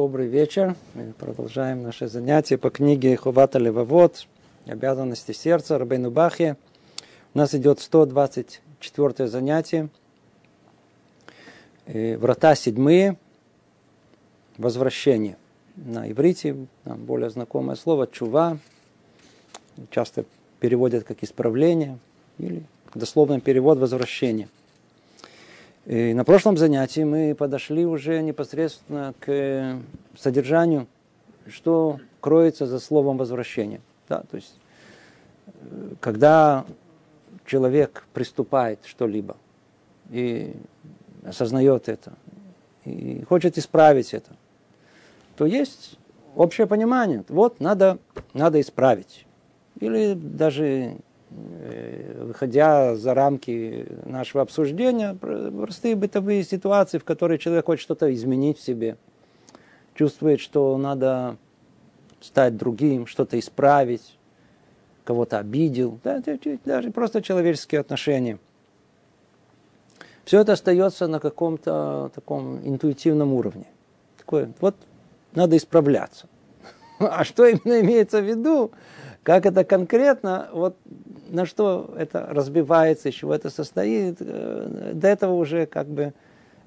Добрый вечер. Мы продолжаем наше занятие по книге Хувата Левовод «Обязанности сердца» Рабейну Бахе. У нас идет 124 занятие. И врата седьмые. Возвращение. На иврите нам более знакомое слово «чува». Часто переводят как исправление или дословный перевод «возвращение». И на прошлом занятии мы подошли уже непосредственно к содержанию, что кроется за словом возвращение. Да, то есть, когда человек приступает что-либо и осознает это, и хочет исправить это, то есть общее понимание. Вот надо, надо исправить. Или даже Э, выходя за рамки нашего обсуждения, простые бытовые ситуации, в которые человек хочет что-то изменить в себе, чувствует, что надо стать другим, что-то исправить, кого-то обидел, да, даже просто человеческие отношения. Все это остается на каком-то таком интуитивном уровне. Такое, вот надо исправляться. А что именно имеется в виду, как это конкретно, вот на что это разбивается, из чего это состоит, э, до этого уже как бы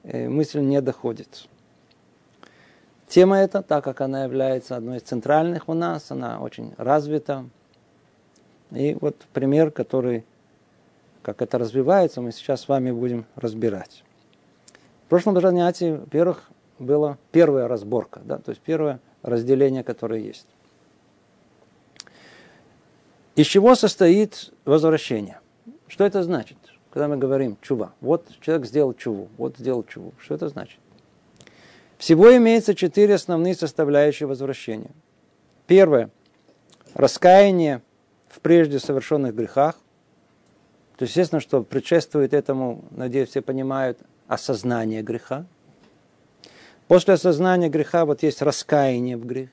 э, мысль не доходит. Тема эта, так как она является одной из центральных у нас, она очень развита. И вот пример, который, как это развивается, мы сейчас с вами будем разбирать. В прошлом занятии, во-первых, была первая разборка, да, то есть первое разделение, которое есть. Из чего состоит возвращение? Что это значит? Когда мы говорим чува. Вот человек сделал чуву, вот сделал чуву. Что это значит? Всего имеется четыре основные составляющие возвращения. Первое. Раскаяние в прежде совершенных грехах. То есть, естественно, что предшествует этому, надеюсь, все понимают, осознание греха. После осознания греха вот есть раскаяние в грехе.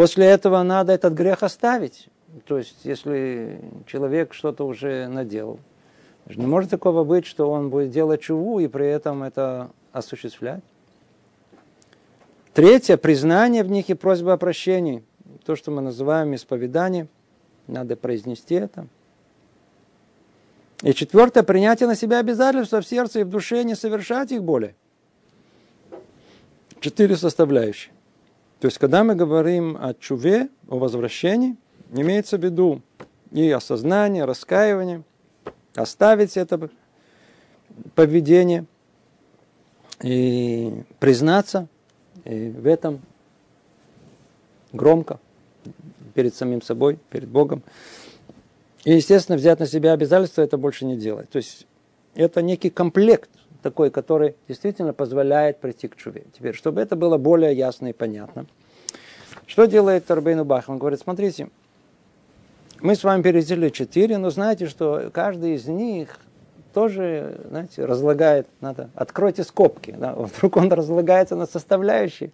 После этого надо этот грех оставить. То есть, если человек что-то уже наделал, не может такого быть, что он будет делать чуву и при этом это осуществлять. Третье, признание в них и просьба о прощении. То, что мы называем исповедание, надо произнести это. И четвертое, принятие на себя обязательства в сердце и в душе, не совершать их более. Четыре составляющие. То есть, когда мы говорим о чуве, о возвращении, имеется в виду и осознание, раскаивание, оставить это поведение и признаться и в этом громко перед самим собой, перед Богом. И, естественно, взять на себя обязательство это больше не делать. То есть это некий комплект такой, который действительно позволяет прийти к чуве. Теперь, чтобы это было более ясно и понятно, что делает Торбейну Бах? Он говорит, смотрите, мы с вами перечислили четыре, но знаете, что каждый из них тоже, знаете, разлагает, надо, откройте скобки, да, вдруг он разлагается на составляющие.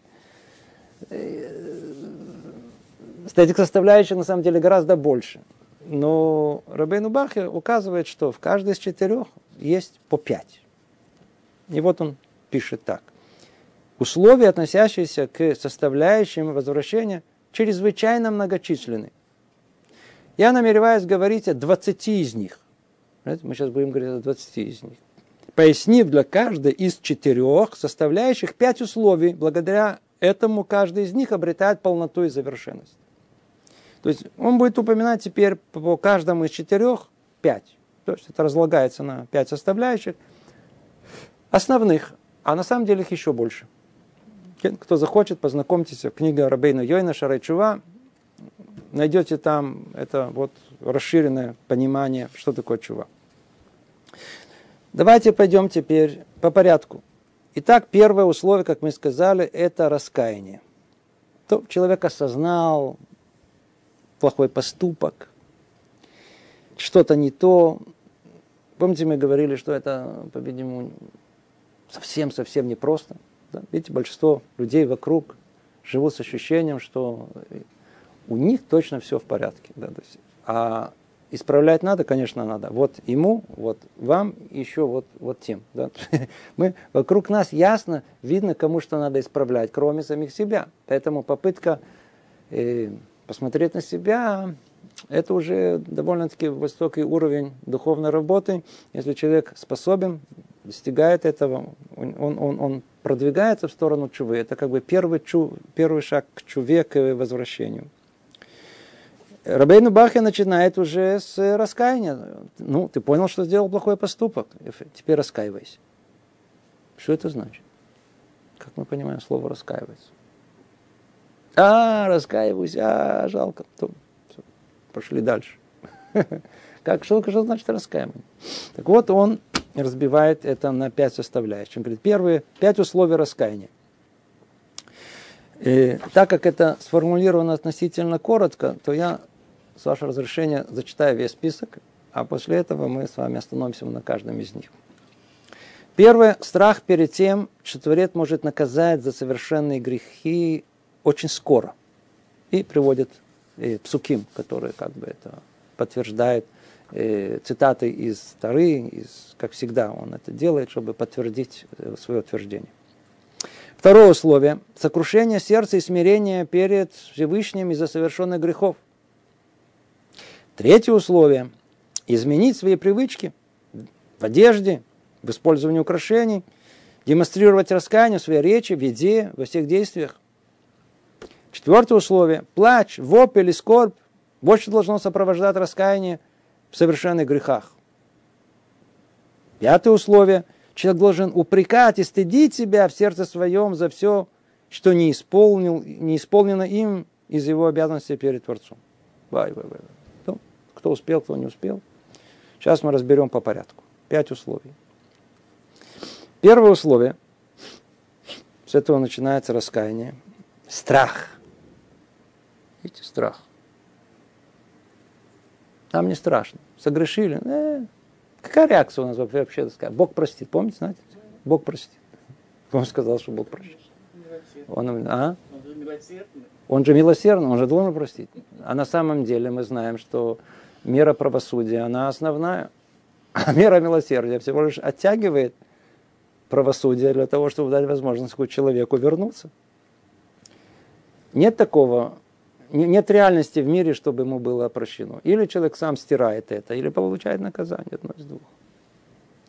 Этих составляющих на самом деле гораздо больше. Но Рабейну Бахе указывает, что в каждой из четырех есть по пять. И вот он пишет так. Условия, относящиеся к составляющим возвращения, чрезвычайно многочисленны. Я намереваюсь говорить о 20 из них. Мы сейчас будем говорить о 20 из них. Пояснив для каждой из четырех составляющих пять условий, благодаря этому каждый из них обретает полноту и завершенность. То есть он будет упоминать теперь по каждому из четырех пять. То есть это разлагается на пять составляющих основных, а на самом деле их еще больше. Кто захочет, познакомьтесь, книга Рабейна Йойна Шарайчува, найдете там это вот расширенное понимание, что такое чува. Давайте пойдем теперь по порядку. Итак, первое условие, как мы сказали, это раскаяние. То человек осознал плохой поступок, что-то не то. Помните, мы говорили, что это, по-видимому, совсем-совсем непросто. Да? Видите, большинство людей вокруг живут с ощущением, что у них точно все в порядке. Да? То есть, а Исправлять надо, конечно, надо. Вот ему, вот вам, еще вот, вот тем. Да? Мы, вокруг нас ясно видно, кому что надо исправлять, кроме самих себя. Поэтому попытка э, посмотреть на себя, это уже довольно-таки высокий уровень духовной работы. Если человек способен, достигает этого, он, он, он продвигается в сторону чувы. Это как бы первый, чу, первый шаг к чуве, к возвращению. Рабейну Бахе начинает уже с раскаяния. Ну, ты понял, что сделал плохой поступок. Теперь раскаивайся. Что это значит? Как мы понимаем слово раскаиваться? А, раскаиваюсь, а, жалко. То, все, пошли дальше. Как, что, что значит раскаивание? Так вот, он разбивает это на пять составляющих. Он говорит, первые пять условий раскаяния. И так как это сформулировано относительно коротко, то я с вашего разрешения зачитаю весь список, а после этого мы с вами остановимся на каждом из них. Первое. Страх перед тем, что Творец может наказать за совершенные грехи очень скоро. И приводит и псуким, которые как бы это подтверждают цитаты из Тары, из, как всегда он это делает, чтобы подтвердить э, свое утверждение. Второе условие – сокрушение сердца и смирение перед Всевышним из-за совершенных грехов. Третье условие – изменить свои привычки в одежде, в использовании украшений, демонстрировать раскаяние в своей речи, в еде, во всех действиях. Четвертое условие – плач, вопль или скорбь больше должно сопровождать раскаяние в совершенных грехах. Пятое условие – человек должен упрекать и стыдить себя в сердце своем за все, что не, исполнил, не исполнено им из его обязанностей перед Творцом. Вай, вай, вай кто успел, кто не успел. Сейчас мы разберем по порядку. Пять условий. Первое условие. С этого начинается раскаяние. Страх. Видите, страх. Нам не страшно. Согрешили. Э, какая реакция у нас вообще? Бог простит. Помните, знаете? Бог простит. Он сказал, что Бог простит. Он, а? он же милосердный. Он же милосердный, он же должен простить. А на самом деле мы знаем, что мера правосудия, она основная. А мера милосердия всего лишь оттягивает правосудие для того, чтобы дать возможность человеку вернуться. Нет такого, нет реальности в мире, чтобы ему было прощено. Или человек сам стирает это, или получает наказание, одно из двух.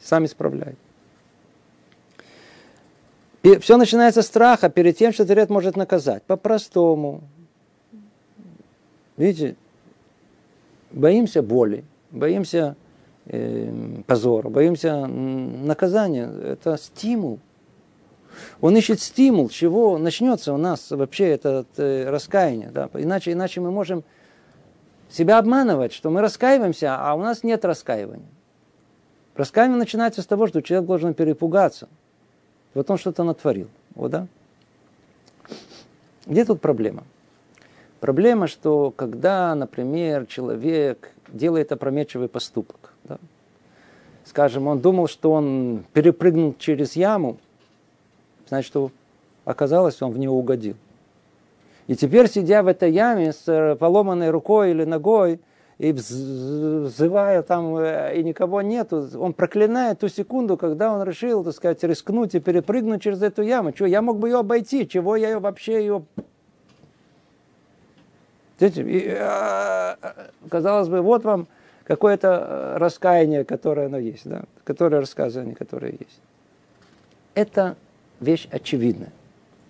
Сам исправляет. Все начинается с страха перед тем, что Творец может наказать. По-простому. Видите, боимся боли, боимся э, позора, боимся наказания. Это стимул. Он ищет стимул, чего начнется у нас вообще это э, раскаяние. Да? Иначе, иначе мы можем себя обманывать, что мы раскаиваемся, а у нас нет раскаивания. Раскаяние начинается с того, что человек должен перепугаться. Вот он что-то натворил. Вот, да? Где тут проблема? Проблема, что когда, например, человек делает опрометчивый поступок, да, скажем, он думал, что он перепрыгнул через яму, значит, оказалось, он в нее угодил. И теперь, сидя в этой яме с поломанной рукой или ногой, и взывая там, э, и никого нету, он проклинает ту секунду, когда он решил, так сказать, рискнуть и перепрыгнуть через эту яму. Чего, я мог бы ее обойти, чего я ее вообще ее и, а, казалось бы, вот вам какое-то э, раскаяние, которое оно есть, да, которое рассказывание, которое есть. Это вещь очевидная.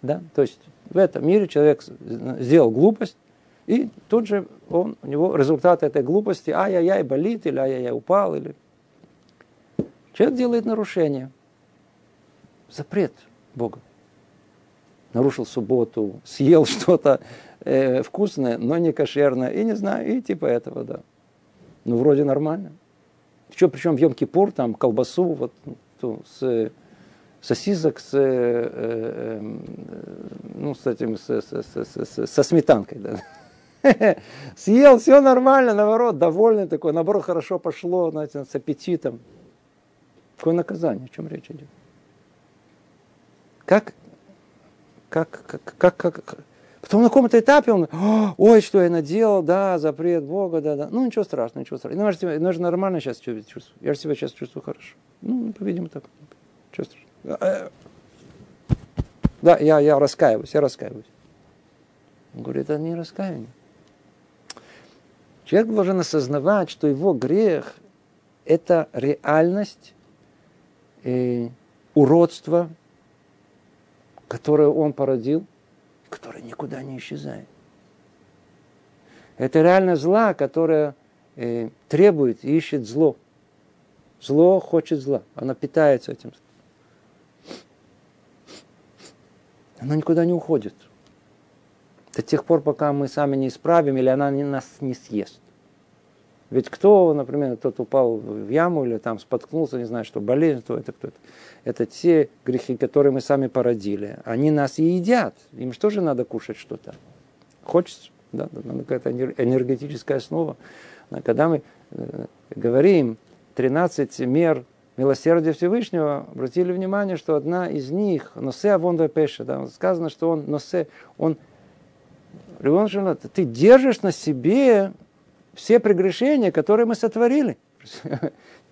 Да? То есть в этом мире человек сделал глупость, и тут же он, у него результат этой глупости, ай-яй-яй, болит, или ай-яй-яй, упал, или... Человек делает нарушение. Запрет Бога. Нарушил субботу, съел что-то, э, вкусное, но не кошерное, и не знаю, и типа этого, да. Ну, вроде нормально. Что, причем в Йом-Кипур, там, колбасу, вот, ну, с сосисок с, э, э, ну, с этим, с, с, с, с, со сметанкой, да. Съел, все нормально, наоборот, довольный такой, наоборот, хорошо пошло, знаете, с аппетитом. Какое наказание, о чем речь идет? Как, как, как, как, как, Потом на каком-то этапе он, ой, что я наделал, да, запрет Бога, да, да. Ну, ничего страшного, ничего страшного. Ну, я же нормально сейчас чувствую. Я же себя сейчас чувствую хорошо. Ну, по-видимому, так. Чего страшного. Э, да, я, я раскаиваюсь, я раскаиваюсь. Он говорит, это не раскаяние. Человек должен осознавать, что его грех – это реальность, и уродство, которое он породил, которое никуда не исчезает. Это реально зла, которая э, требует и ищет зло. Зло хочет зла, она питается этим. Оно никуда не уходит до тех пор, пока мы сами не исправим, или она нас не съест. Ведь кто, например, тот упал в яму или там споткнулся, не знаю, что болезнь, то это кто-то. Это те грехи, которые мы сами породили. Они нас и едят. Им что же надо кушать что-то? Хочется, да, надо какая-то энергетическая основа. Когда мы э, говорим 13 мер милосердия Всевышнего, обратили внимание, что одна из них, носе авон пеша, да, сказано, что он носе, он ты держишь на себе все прегрешения, которые мы сотворили.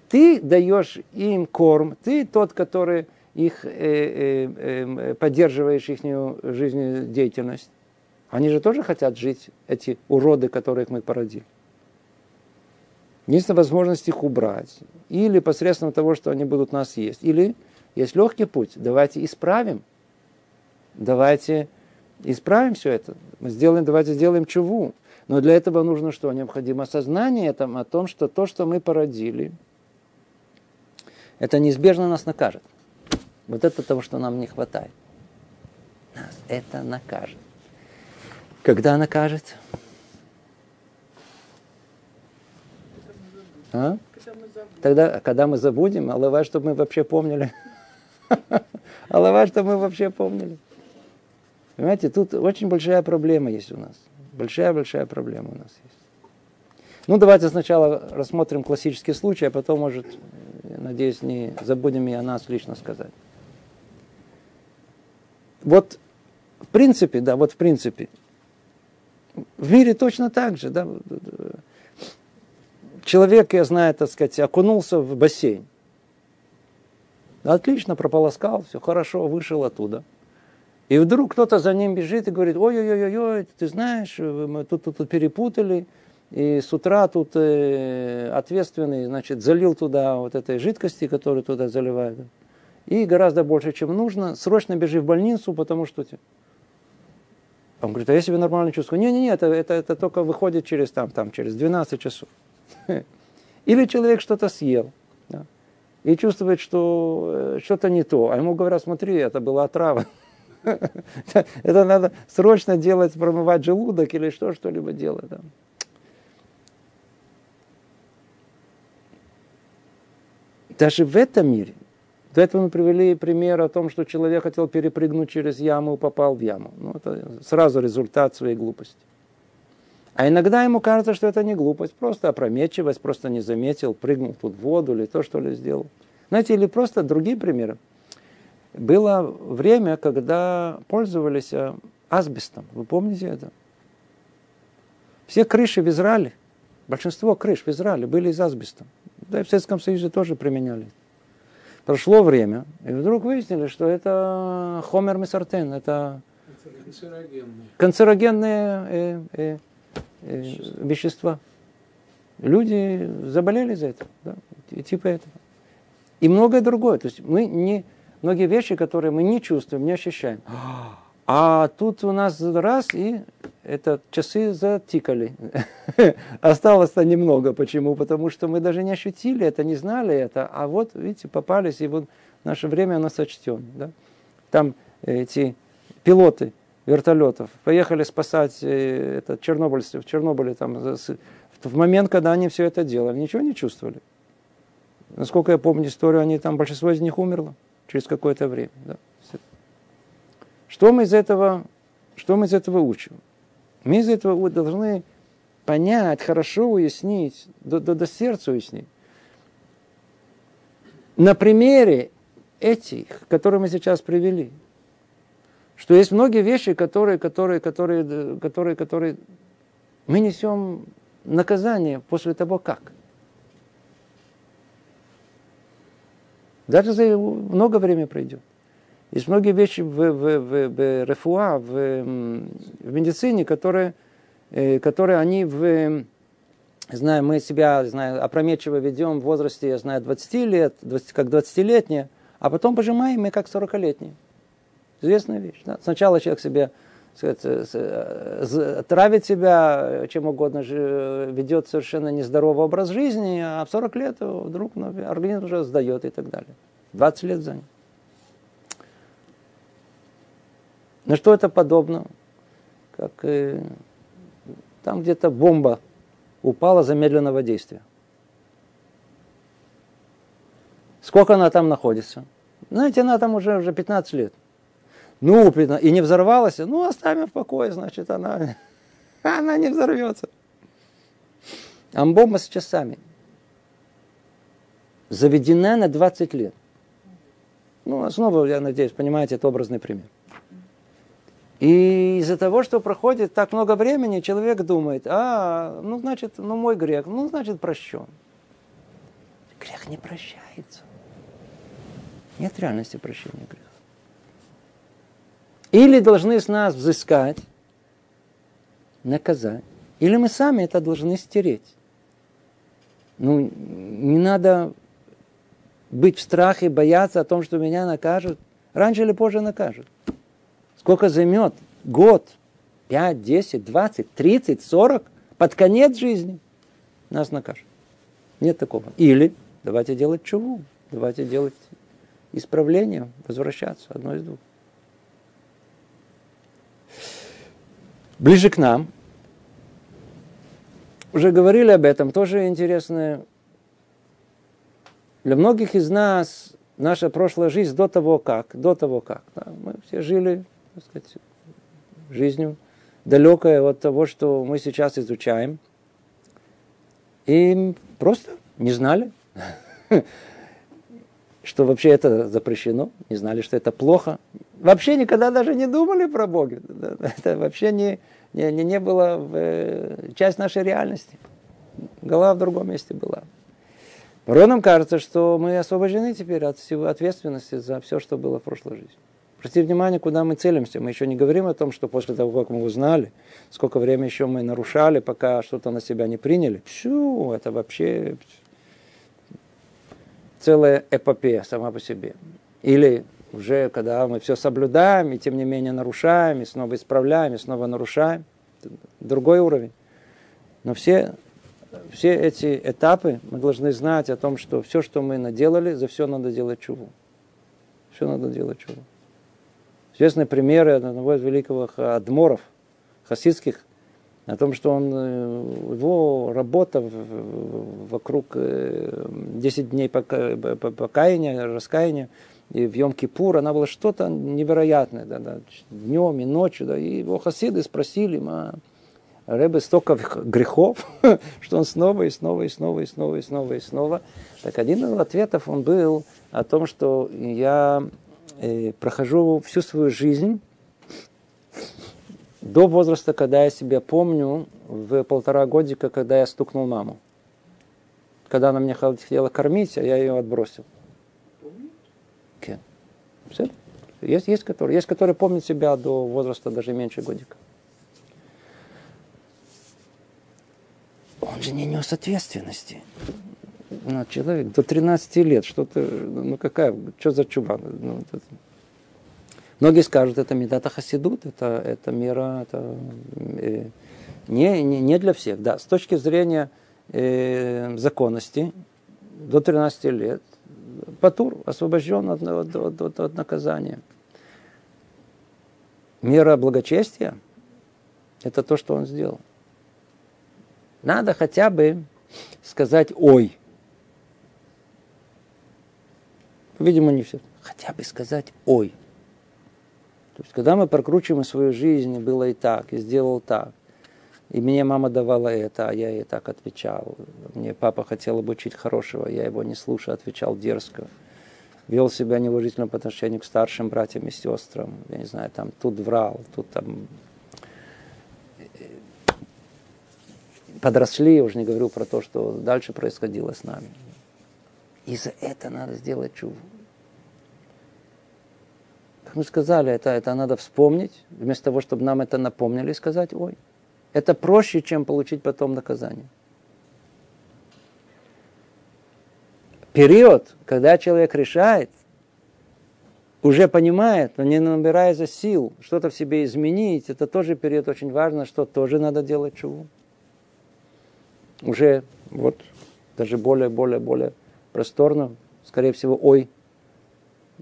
Ты даешь им корм, ты тот, который их э, э, э, поддерживаешь их жизнедеятельность. Они же тоже хотят жить, эти уроды, которых мы породили. Есть возможность их убрать. Или посредством того, что они будут нас есть. Или есть легкий путь. Давайте исправим. Давайте исправим все это. Мы сделаем, давайте сделаем чуву. Но для этого нужно что? Необходимо осознание там, о том, что то, что мы породили, это неизбежно нас накажет. Вот это того, что нам не хватает. Нас это накажет. Когда накажет? А? Тогда, когда мы забудем, алава, чтобы мы вообще помнили. Алава, чтобы мы вообще помнили. Понимаете, тут очень большая проблема есть у нас. Большая-большая проблема у нас есть. Ну, давайте сначала рассмотрим классический случай, а потом, может, надеюсь, не забудем и о нас лично сказать. Вот, в принципе, да, вот в принципе, в мире точно так же, да. Человек, я знаю, так сказать, окунулся в бассейн. Отлично прополоскал, все хорошо, вышел оттуда – и вдруг кто-то за ним бежит и говорит, ой-ой-ой-ой, ты знаешь, мы тут, тут, тут перепутали, и с утра тут э, ответственный, значит, залил туда вот этой жидкости, которую туда заливают. И гораздо больше, чем нужно. Срочно бежи в больницу, потому что... Он говорит, а я себя нормально чувствую. Не-не-не, это, это, это только выходит через, там, там, через 12 часов. Или человек что-то съел. Да, и чувствует, что э, что-то не то. А ему говорят, смотри, это была отрава. Это надо срочно делать, промывать желудок или что, что-либо делать. Да. Даже в этом мире. До этого мы привели пример о том, что человек хотел перепрыгнуть через яму и попал в яму. Ну, это сразу результат своей глупости. А иногда ему кажется, что это не глупость, просто опрометчивость, просто не заметил, прыгнул тут в воду или то, что ли сделал. Знаете, или просто другие примеры было время, когда пользовались э, асбестом. Вы помните это? Все крыши в Израиле, большинство крыш в Израиле были из асбеста. Да и в Советском Союзе тоже применяли. Прошло время, и вдруг выяснили, что это хомер месартен, это канцерогенные, канцерогенные э, э, э, вещества. вещества. Люди заболели за это, да, и типа этого. И многое другое. То есть мы не, многие вещи, которые мы не чувствуем, не ощущаем. А тут у нас раз, и это часы затикали. Осталось-то немного. Почему? Потому что мы даже не ощутили это, не знали это. А вот, видите, попались, и вот наше время, оно сочтено. Да? Там эти пилоты вертолетов поехали спасать э, этот чернобыльцев в Чернобыле там, в момент, когда они все это делали. Ничего не чувствовали. Насколько я помню историю, они там, большинство из них умерло через какое-то время. Да. Что мы из этого, что мы из этого учим? Мы из этого должны понять, хорошо уяснить, до, до, до сердца уяснить. На примере этих, которые мы сейчас привели, что есть многие вещи, которые, которые, которые, которые, которые мы несем наказание после того, как. Даже за много времени пройдет. Есть многие вещи в, в, в, в рефуа, в, в медицине, которые, э, которые они в, знаю, мы себя, знаю, опрометчиво ведем в возрасте, я знаю, 20 лет, 20, как 20-летние, а потом пожимаем мы как 40-летние. Известная вещь. Да? Сначала человек себе сказать, э, травит себя чем угодно, ведет совершенно нездоровый образ жизни, а в 40 лет вдруг ну, организм уже сдает и так далее. 20 лет занят. На что это подобно? Как э, там где-то бомба упала замедленного действия. Сколько она там находится? Знаете, она там уже, уже 15 лет. Ну, и не взорвалась, ну, оставим в покое, значит, она, она не взорвется. А бомба с часами. Заведена на 20 лет. Ну, снова, я надеюсь, понимаете, это образный пример. И из-за того, что проходит так много времени, человек думает, а, ну, значит, ну, мой грех, ну, значит, прощен. Грех не прощается. Нет реальности прощения греха. Или должны с нас взыскать, наказать, или мы сами это должны стереть. Ну, не надо быть в страхе, бояться о том, что меня накажут. Раньше или позже накажут. Сколько займет? Год, 5, 10, 20, 30, 40, под конец жизни нас накажут. Нет такого. Или давайте делать чуву, давайте делать исправление, возвращаться, одно из двух. Ближе к нам, уже говорили об этом, тоже интересно. Для многих из нас наша прошлая жизнь до того как, до того как. Да, мы все жили, так сказать, жизнью далекой от того, что мы сейчас изучаем. И просто не знали. что вообще это запрещено, не знали, что это плохо. Вообще никогда даже не думали про Бога. Это вообще не, не, не было в, э, часть нашей реальности. Голова в другом месте была. Порой нам кажется, что мы освобождены теперь от всего ответственности за все, что было в прошлой жизни. Обратите внимание, куда мы целимся. Мы еще не говорим о том, что после того, как мы узнали, сколько времени еще мы нарушали, пока что-то на себя не приняли. Все, это вообще целая эпопея сама по себе. Или уже когда мы все соблюдаем, и тем не менее нарушаем, и снова исправляем, и снова нарушаем. Другой уровень. Но все, все эти этапы мы должны знать о том, что все, что мы наделали, за все надо делать чуву. Все надо делать чуву. Известные примеры одного из великих адморов, хасидских, о том, что он, э, его работа вокруг 10 э, дней покаяния, раскаяния, и в Йом-Кипур, она была что-то невероятное, да, да, днем и ночью, да, и его хасиды спросили, а Рэбе столько грехов, что он снова и снова и снова и снова и снова и снова. Так один из ответов он был о том, что я э, прохожу всю свою жизнь до возраста, когда я себя помню, в полтора годика, когда я стукнул маму. Когда она меня хотела кормить, а я ее отбросил. Есть, есть, которые, есть, которые помнят себя до возраста даже меньше годика. Он же не нес ответственности. Ну, человек до 13 лет, что-то, ну какая, что за чуба? Ну, это, Многие скажут, это медата хасидут, это, это мера, это э, не, не, не для всех. Да, с точки зрения э, законности, до 13 лет Патур освобожден от, от, от, от, от наказания. Мера благочестия – это то, что он сделал. Надо хотя бы сказать «ой». Видимо, не все. Хотя бы сказать «ой». То есть, когда мы прокручиваем свою жизнь, было и так, и сделал так, и мне мама давала это, а я ей так отвечал. Мне папа хотел обучить хорошего, я его не слушал, отвечал дерзко. вел себя неуважительно по отношению к старшим братьям и сестрам, я не знаю, там тут врал, тут там подросли, уже не говорю про то, что дальше происходило с нами. И за это надо сделать чуву. Как мы сказали, это, это надо вспомнить, вместо того, чтобы нам это напомнили, сказать, ой, это проще, чем получить потом наказание. Период, когда человек решает, уже понимает, но не набирается сил что-то в себе изменить, это тоже период очень важно, что тоже надо делать чуву. Уже вот даже более, более, более просторно, скорее всего, ой,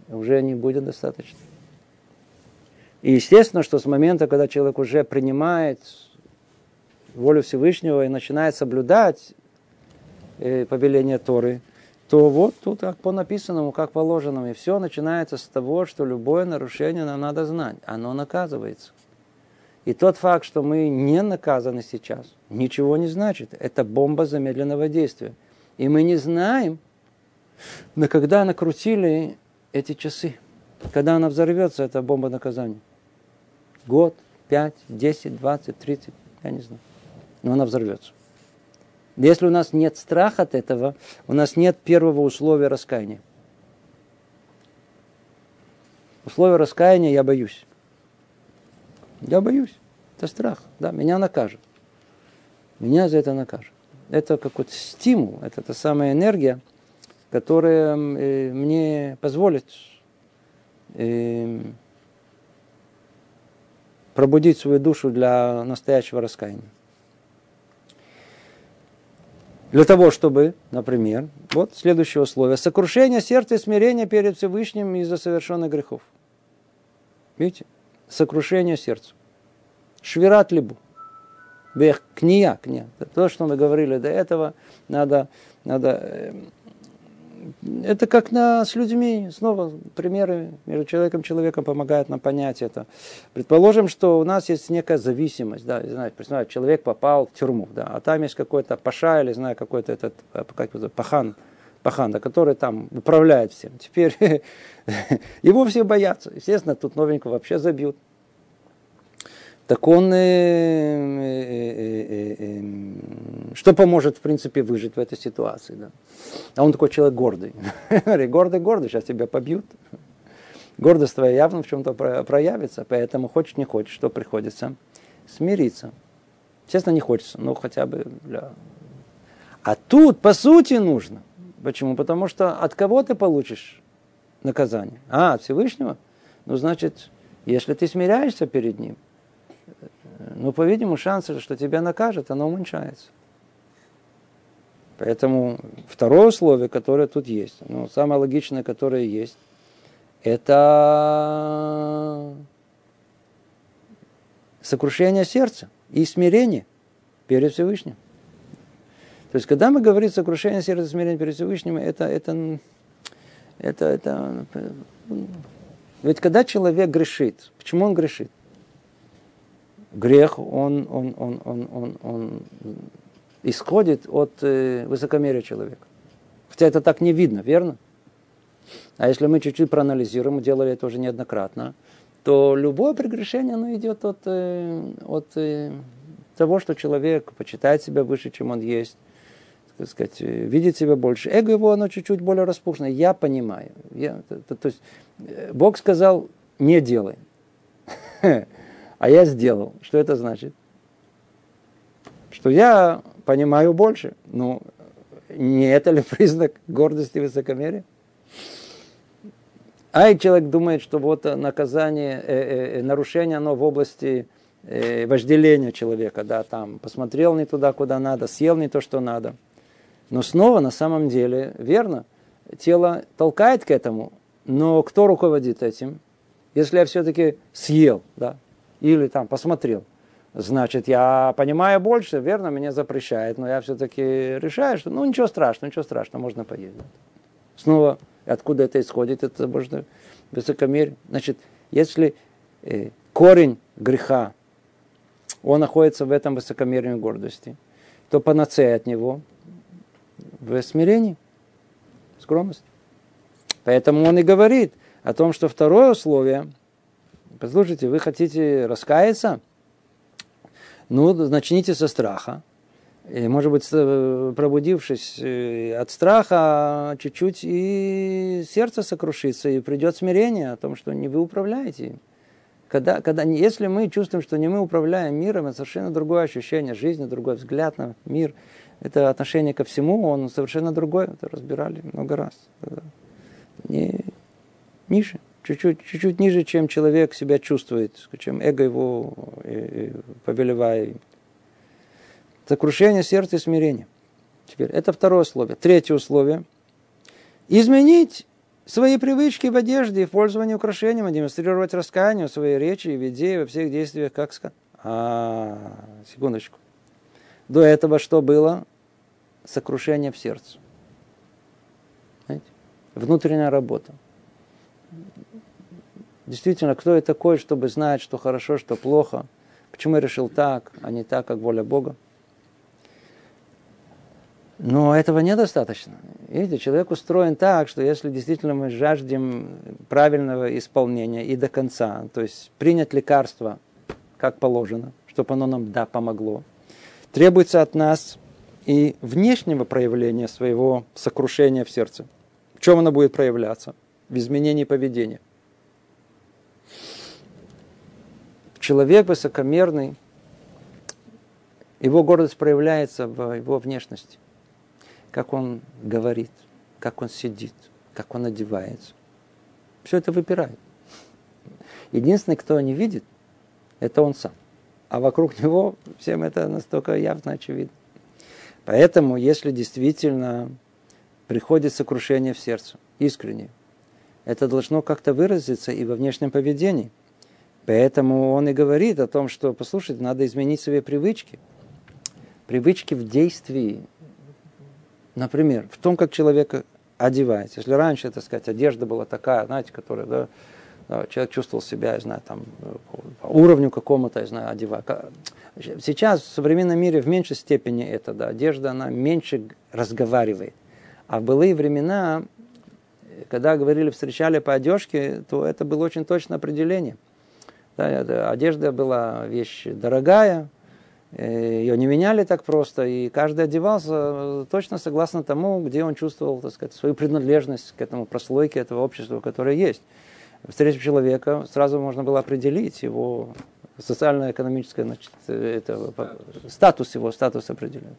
уже не будет достаточно. И естественно, что с момента, когда человек уже принимает волю Всевышнего и начинает соблюдать э, повеление Торы, то вот тут как по написанному, как положенному. И все начинается с того, что любое нарушение нам надо знать. Оно наказывается. И тот факт, что мы не наказаны сейчас, ничего не значит. Это бомба замедленного действия. И мы не знаем, но когда накрутили эти часы, когда она взорвется, это бомба наказания. Год, пять, десять, двадцать, тридцать, я не знаю. Но она взорвется. Если у нас нет страха от этого, у нас нет первого условия раскаяния. Условие раскаяния я боюсь. Я боюсь. Это страх. Да, меня накажут. Меня за это накажут. Это какой-то стимул, это та самая энергия, которая э, мне позволит э, пробудить свою душу для настоящего раскаяния. Для того, чтобы, например, вот следующее условие, сокрушение сердца и смирение перед Всевышним из-за совершенных грехов. Видите? Сокрушение сердца. Швират либу. Бех кния, кния. То, что мы говорили до этого, надо, надо э, это как на, с людьми, снова примеры между человеком и человеком помогают нам понять это. Предположим, что у нас есть некая зависимость, да, знаете, представляете, человек попал в тюрьму, да, а там есть какой-то паша или, знаю, какой-то этот, э, как это, пахан, пахан, да, который там управляет всем. Теперь его все боятся. Естественно, тут новенького вообще забьют так он, э, э, э, что поможет, в принципе, выжить в этой ситуации, да? А он такой человек гордый. гордый, гордый, сейчас тебя побьют. Гордость твоя явно в чем-то проявится, поэтому хочешь, не хочешь, что приходится? Смириться. Честно, не хочется, но хотя бы для... А тут, по сути, нужно. Почему? Потому что от кого ты получишь наказание? А, от Всевышнего? Ну, значит, если ты смиряешься перед Ним, но, по-видимому, шансы, что тебя накажут, оно уменьшается. Поэтому второе условие, которое тут есть, ну, самое логичное, которое есть, это сокрушение сердца и смирение перед Всевышним. То есть, когда мы говорим сокрушение сердца смирение перед Всевышним, это, это, это, это, ведь когда человек грешит, почему он грешит? Грех, он, он, он, он, он, он исходит от э, высокомерия человека. Хотя это так не видно, верно? А если мы чуть-чуть проанализируем, мы делали это уже неоднократно, то любое прегрешение оно идет от, э, от э, того, что человек почитает себя выше, чем он есть, сказать, видит себя больше. Эго его, оно чуть-чуть более распущено. Я понимаю. Я, то, то, то есть, Бог сказал, не делай. а я сделал. Что это значит? Что я понимаю больше. Ну, не это ли признак гордости и высокомерия? А человек думает, что вот наказание, э, э, э, нарушение, оно в области э, вожделения человека, да, там, посмотрел не туда, куда надо, съел не то, что надо. Но снова, на самом деле, верно, тело толкает к этому, но кто руководит этим? Если я все-таки съел, да, или там посмотрел. Значит, я понимаю больше, верно, меня запрещает, но я все-таки решаю, что ну ничего страшного, ничего страшного, можно поесть. Снова, откуда это исходит, это можно высокомерие. Значит, если э, корень греха, он находится в этом высокомерии гордости, то панацея от него в смирении, скромности. Поэтому он и говорит о том, что второе условие, послушайте, вы хотите раскаяться, ну, начните со страха. И, может быть, пробудившись э, от страха, чуть-чуть и сердце сокрушится, и придет смирение о том, что не вы управляете им. Когда, когда, если мы чувствуем, что не мы управляем миром, это совершенно другое ощущение жизни, другой взгляд на мир. Это отношение ко всему, он совершенно другой. Это разбирали много раз. Не, ниже, чуть-чуть, чуть-чуть ниже, чем человек себя чувствует, чем эго его э, э, повелевает. Сокрушение сердца и смирение. Теперь, это второе условие. Третье условие. Изменить свои привычки в одежде и в пользовании украшениями, демонстрировать раскаяние в своей речи и в идее, во всех действиях, как сказать. А, секундочку. До этого что было? Сокрушение в сердце. Знаете? Внутренняя работа. Действительно, кто я такой, чтобы знать, что хорошо, что плохо? Почему я решил так, а не так, как воля Бога? Но этого недостаточно. Видите, человек устроен так, что если действительно мы жаждем правильного исполнения и до конца, то есть принять лекарство как положено, чтобы оно нам да помогло, требуется от нас и внешнего проявления своего сокрушения в сердце. В чем оно будет проявляться? В изменении поведения. Человек высокомерный, его гордость проявляется в его внешности как он говорит, как он сидит, как он одевается. Все это выпирает. Единственный, кто не видит, это он сам. А вокруг него всем это настолько явно очевидно. Поэтому, если действительно приходит сокрушение в сердце, искренне, это должно как-то выразиться и во внешнем поведении. Поэтому он и говорит о том, что, послушайте, надо изменить свои привычки. Привычки в действии, Например, в том, как человек одевается. Если раньше, так сказать, одежда была такая, знаете, которая, да, человек чувствовал себя, я знаю, там, по уровню какому-то, я знаю, одевать. Сейчас в современном мире в меньшей степени это, да, одежда, она меньше разговаривает. А в былые времена, когда говорили, встречали по одежке, то это было очень точное определение. Да, одежда была вещь дорогая, Э, Ее не меняли так просто, и каждый одевался э, точно согласно тому, где он чувствовал, так сказать, свою принадлежность к этому прослойке этого общества, которое есть. Встретив человека, сразу можно было определить его социально-экономическое значит, это, статус его, статус определен.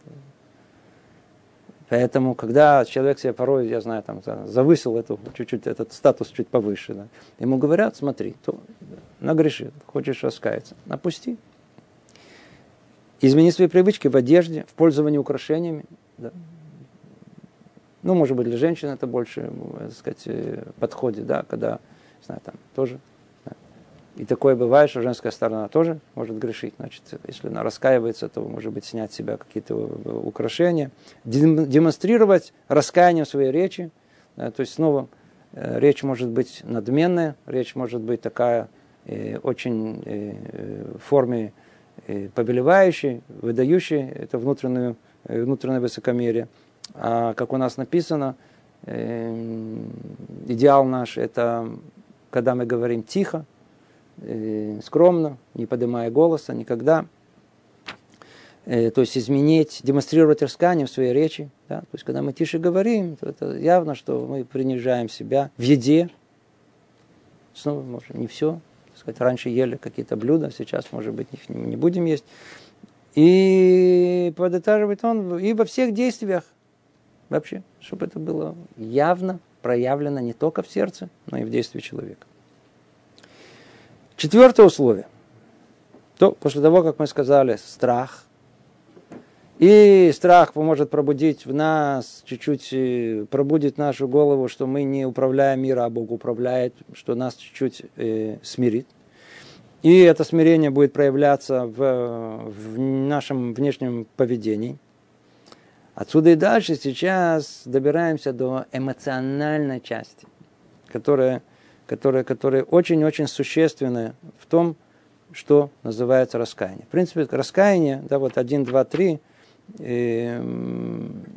Поэтому, когда человек себе порой, я знаю, там, завысил эту, чуть-чуть этот статус чуть повыше, да, ему говорят, смотри, то нагреши, хочешь раскаяться, напусти, Измени свои привычки в одежде, в пользовании украшениями. Да. Ну, может быть, для женщин это больше, так сказать, э, подходит, да, когда, не знаю, там тоже. И такое бывает, что женская сторона тоже может грешить. Значит, если она раскаивается, то, может быть, снять с себя какие-то э, украшения. Демонстрировать раскаяние в своей речи. Да, то есть, снова, э, речь может быть надменная, речь может быть такая э, очень э, в форме повелевающий, выдающий это внутреннюю, э, внутреннее высокомерие. А как у нас написано, идеал наш – это когда мы говорим тихо, э, скромно, не поднимая голоса никогда. Э, то есть изменить, демонстрировать раскаяние в своей речи. Да? То есть когда мы тише говорим, то это явно, что мы принижаем себя в еде. Снова, может, не все, сказать, раньше ели какие-то блюда, сейчас, может быть, их не будем есть. И подытаживает он и во всех действиях вообще, чтобы это было явно проявлено не только в сердце, но и в действии человека. Четвертое условие. То, после того, как мы сказали, страх. И страх поможет пробудить в нас, чуть-чуть э, пробудит нашу голову, что мы не управляем миром, а Бог управляет, что нас чуть-чуть э, смирит. И это смирение будет проявляться в, в нашем внешнем поведении. Отсюда и дальше сейчас добираемся до эмоциональной части, которая, которая, которая очень-очень существенная в том, что называется раскаяние. В принципе, раскаяние, да, вот один, два, три, э,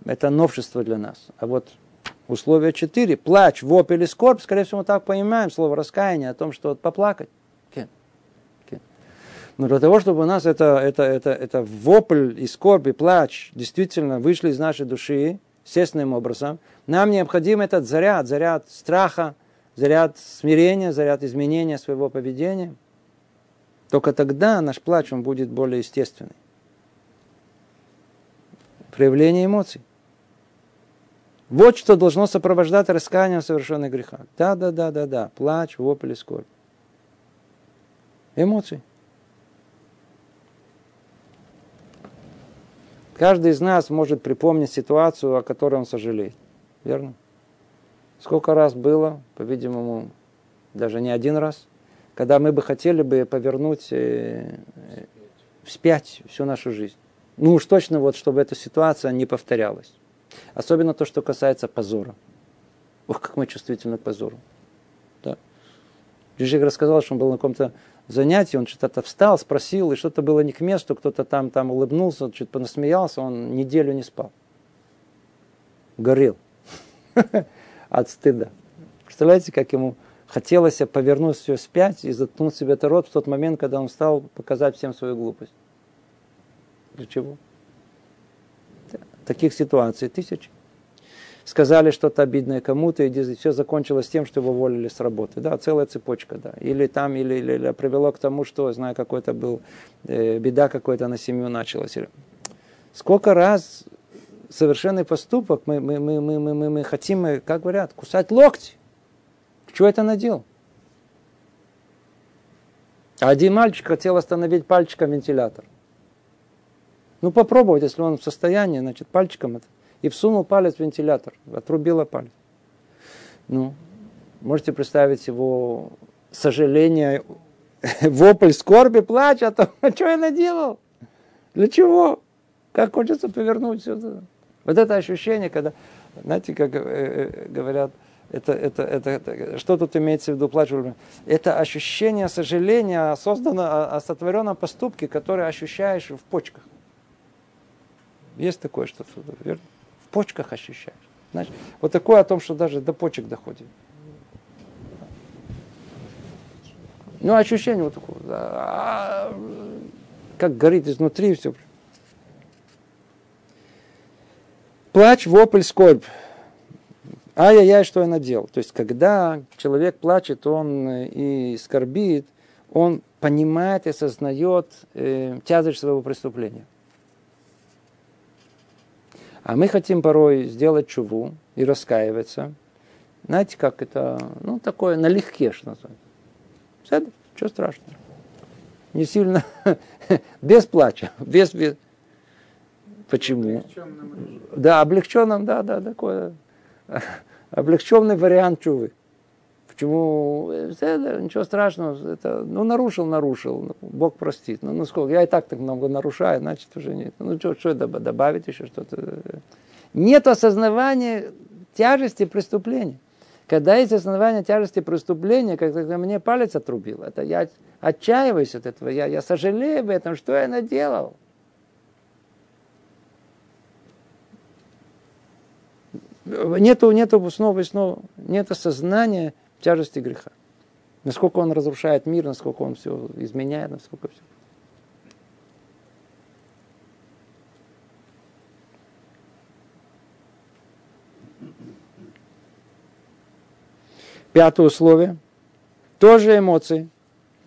это новшество для нас. А вот Условие 4. Плач, вопль или скорбь. Скорее всего, мы так понимаем слово раскаяние о том, что вот поплакать. Но для того, чтобы у нас это, это, это, это вопль и скорбь и плач действительно вышли из нашей души естественным образом, нам необходим этот заряд, заряд страха, заряд смирения, заряд изменения своего поведения. Только тогда наш плач он будет более естественный. Проявление эмоций. Вот что должно сопровождать раскаяние в совершенных грехах. Да, да, да, да, да. Плач, вопль скорбь. Эмоции. Каждый из нас может припомнить ситуацию, о которой он сожалеет. Верно? Сколько раз было, по-видимому, даже не один раз, когда мы бы хотели бы повернуть э, вспять всю нашу жизнь. Ну уж точно вот, чтобы эта ситуация не повторялась. Особенно то, что касается позора. Ох, как мы чувствительны к позору. Да. Жижик рассказал, что он был на каком-то занятии, он что-то встал, спросил, и что-то было не к месту, кто-то там, там улыбнулся, чуть понасмеялся, он неделю не спал. Горел от стыда. Представляете, как ему хотелось повернуть все вспять и заткнуть себе это рот в тот момент, когда он стал показать всем свою глупость. Для чего? Таких ситуаций тысячи сказали что-то обидное кому-то, и все закончилось тем, что его уволили с работы. Да, целая цепочка, да. Или там, или, или, или привело к тому, что, знаю, какой-то был, э, беда какой-то на семью началась. Сколько раз совершенный поступок мы, мы, мы, мы, мы, мы, мы хотим, как говорят, кусать локти. Что это наделал? Один мальчик хотел остановить пальчиком вентилятор. Ну, попробовать, если он в состоянии, значит, пальчиком это и всунул палец в вентилятор, отрубила палец. Ну, можете представить его сожаление, вопль скорби, плач о том, а что я наделал? Для чего? Как хочется повернуть все это. Вот это ощущение, когда, знаете, как э, э, говорят, это, это, это, это, что тут имеется в виду плач? Это ощущение сожаления, создано о сотворенном поступке, который ощущаешь в почках. Есть такое что-то, верно? в почках ощущаешь. Знаешь, вот такое о том, что даже до почек доходит. Ну, ощущение вот такое. А, как горит изнутри все. Плач, вопль, скорбь. Ай-яй-яй, что я наделал. То есть, когда человек плачет, он э, и скорбит, он понимает и осознает э, тяжесть своего преступления. А мы хотим порой сделать чуву и раскаиваться. Знаете, как это, ну, такое налегке, что называется. Все, что страшного. Не сильно, без плача, без, без... Почему? Да, облегченным, да, да, такое. Облегченный вариант чувы. Почему? Это, ничего страшного. Это, ну, нарушил, нарушил. Бог простит. Ну, ну сколько? Я и так так много нарушаю, значит, уже нет. Ну, что, что добавить еще что-то? Нет осознавания тяжести преступления. Когда есть осознавание тяжести преступления, когда мне палец отрубил, это я отчаиваюсь от этого, я, я сожалею об этом, что я наделал. Нету, нету снова и снова, нет осознания тяжести греха. Насколько он разрушает мир, насколько он все изменяет, насколько все. Пятое условие. Тоже эмоции.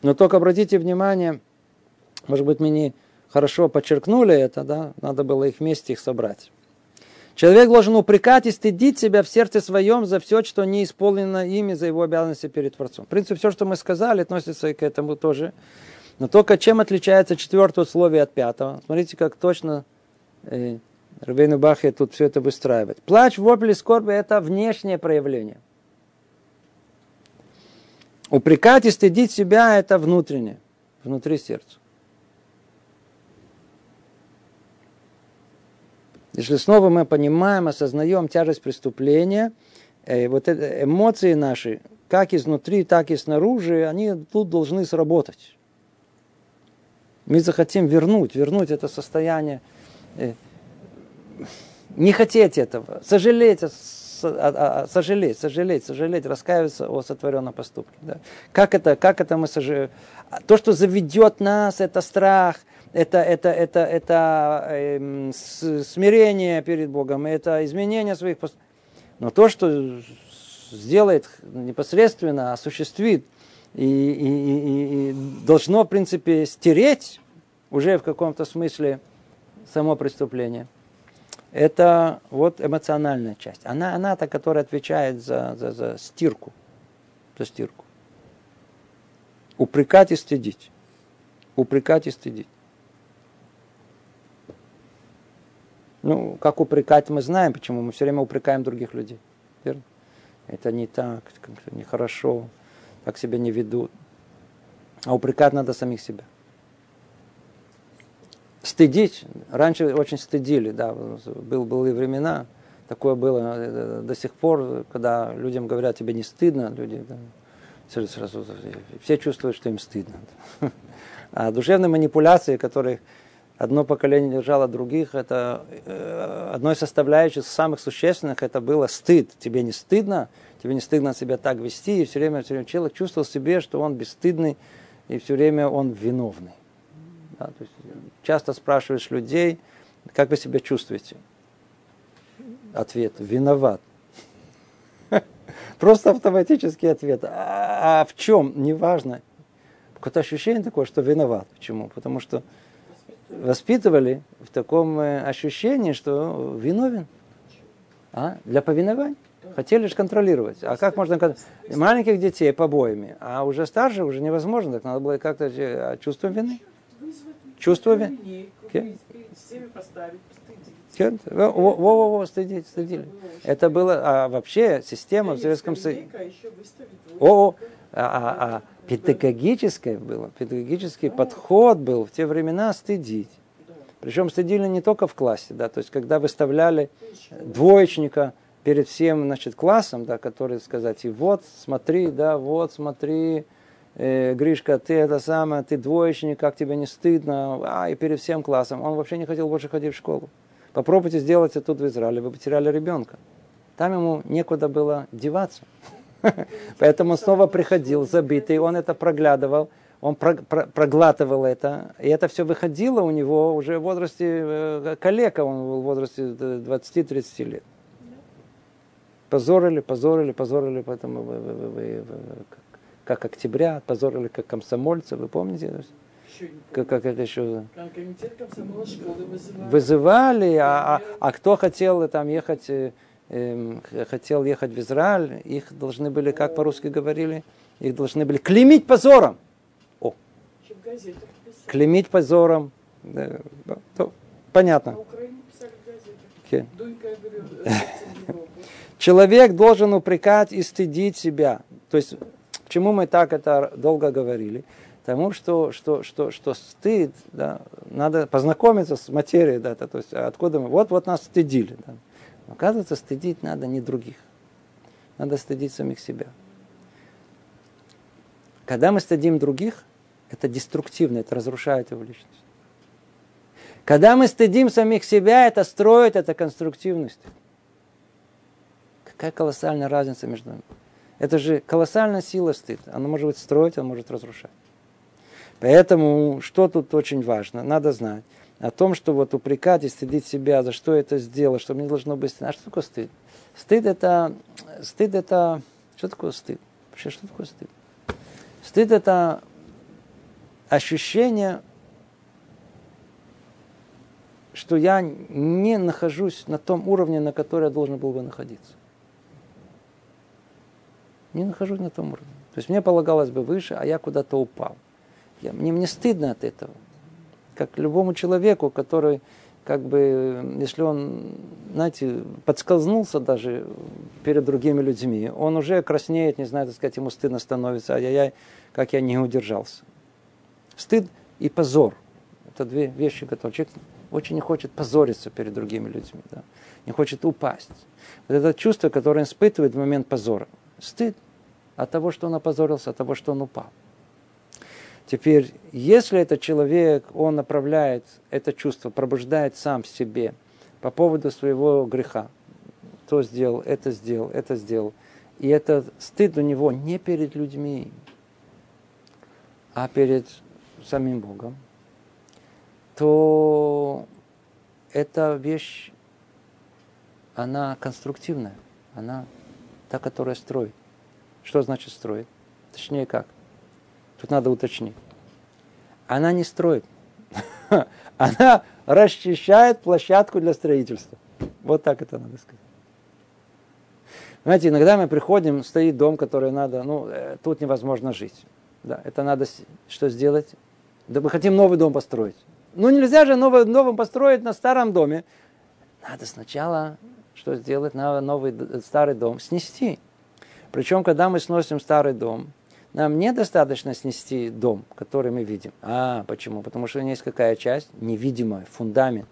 Но только обратите внимание, может быть, мы не хорошо подчеркнули это, да, надо было их вместе их собрать. Человек должен упрекать и стыдить себя в сердце своем за все, что не исполнено ими, за его обязанности перед Творцом. В принципе, все, что мы сказали, относится и к этому тоже. Но только чем отличается четвертое условие от пятого? Смотрите, как точно э, Рабейну Бахе тут все это выстраивает. Плач, вопли, скорби – это внешнее проявление. Упрекать и стыдить себя – это внутреннее, внутри сердца. Если снова мы понимаем, осознаем тяжесть преступления, э, вот это, эмоции наши, как изнутри, так и снаружи, они тут должны сработать. Мы захотим вернуть, вернуть это состояние, э, не хотеть этого, сожалеть, сожалеть, сожалеть, сожалеть, раскаиваться о сотворенном поступке. Да. Как, это, как это мы сожалеем? То, что заведет нас, это страх, это, это, это, это э, смирение перед Богом, это изменение своих поступков. Но то, что сделает непосредственно, осуществит и, и, и, и должно, в принципе, стереть уже в каком-то смысле само преступление. Это вот эмоциональная часть. Она, она та, которая отвечает за, за, за стирку. За стирку. Упрекать и стыдить. Упрекать и стыдить. Ну, как упрекать, мы знаем, почему мы все время упрекаем других людей. Верно? Это не так, нехорошо, так себя не ведут. А упрекать надо самих себя. Стыдить. Раньше очень стыдили, да, был, были времена, такое было э, до сих пор, когда людям говорят, тебе не стыдно, люди да, сразу, все чувствуют, что им стыдно. А душевные манипуляции, которые одно поколение держало других, это э, одной составляющей самых существенных, это было стыд. Тебе не стыдно, тебе не стыдно себя так вести, и все время, все время человек чувствовал себе, что он бесстыдный, и все время он виновный. Да, то есть часто спрашиваешь людей, как вы себя чувствуете? Ответ – виноват. Просто автоматический ответ. А, а в чем? Неважно. Какое-то ощущение такое, что виноват. Почему? Потому что воспитывали в таком э, ощущении, что виновен. А? Для повинования. Хотели лишь контролировать. А как можно маленьких детей побоями, а уже старше уже невозможно, так надо было как-то а чувство вины. Чувство вины. Во-во-во, стыдить, стыдили. Это было, а вообще система в Советском Союзе. О, а, а, а педагогическое было, педагогический подход был в те времена стыдить. Причем стыдили не только в классе, да, то есть когда выставляли двоечника перед всем, значит, классом, да, который сказать, и вот, смотри, да, вот, смотри, э, Гришка, ты это самое, ты двоечник, как тебе не стыдно, а, и перед всем классом. Он вообще не хотел больше ходить в школу. Попробуйте сделать это тут в Израиле, вы потеряли ребенка. Там ему некуда было деваться. Поэтому снова приходил забитый, он это проглядывал, он проглатывал это, и это все выходило у него уже в возрасте э, калека, он был в возрасте 20-30 лет. Позорили, позорили, позорили, поэтому вы, вы, вы, вы, как, как октября, позорили как комсомольцы, вы помните? Как, как это еще? Комитет комсомола школы вызывали. Вызывали, а, а, а кто хотел там ехать э, хотел ехать в Израиль, их должны были, как по-русски говорили, их должны были клеймить позором. О. Клеймить позором. Да, то, понятно. Okay. Человек должен упрекать и стыдить себя. То есть, почему мы так это долго говорили? Потому что, что, что, что стыд, да, надо познакомиться с материей, да, то есть откуда мы, вот, вот нас стыдили. Да. Оказывается, стыдить надо не других. Надо стыдить самих себя. Когда мы стыдим других, это деструктивно, это разрушает его личность. Когда мы стыдим самих себя, это строит, это конструктивность. Какая колоссальная разница между ними. Это же колоссальная сила стыд. Она может строить, она может разрушать. Поэтому, что тут очень важно, надо знать о том, что вот упрекать и стыдить себя, за что это сделал, что мне должно быть стыдно. А что такое стыд? Стыд это, стыд это, что такое стыд? Вообще, что такое стыд? Стыд это ощущение, что я не нахожусь на том уровне, на который я должен был бы находиться. Не нахожусь на том уровне. То есть мне полагалось бы выше, а я куда-то упал. Я, мне, мне стыдно от этого как любому человеку, который, как бы, если он, знаете, подскользнулся даже перед другими людьми, он уже краснеет, не знаю, так сказать, ему стыдно становится, ай-яй-яй, как я не удержался. Стыд и позор. Это две вещи, которые человек очень не хочет позориться перед другими людьми, да? не хочет упасть. Вот это чувство, которое он испытывает в момент позора. Стыд от того, что он опозорился, от того, что он упал. Теперь, если этот человек, он направляет это чувство, пробуждает сам в себе по поводу своего греха, то сделал, это сделал, это сделал. И это стыд у него не перед людьми, а перед самим Богом, то эта вещь, она конструктивная, она та, которая строит. Что значит строит? Точнее как? Тут надо уточнить. Она не строит. Она расчищает площадку для строительства. Вот так это надо сказать. Знаете, иногда мы приходим, стоит дом, который надо, ну, э, тут невозможно жить. Да, это надо что сделать? Да мы хотим новый дом построить. Ну, нельзя же новый, новым построить на старом доме. Надо сначала что сделать? Надо новый старый дом снести. Причем, когда мы сносим старый дом, нам недостаточно снести дом, который мы видим. А, почему? Потому что есть какая часть? Невидимая, фундамент.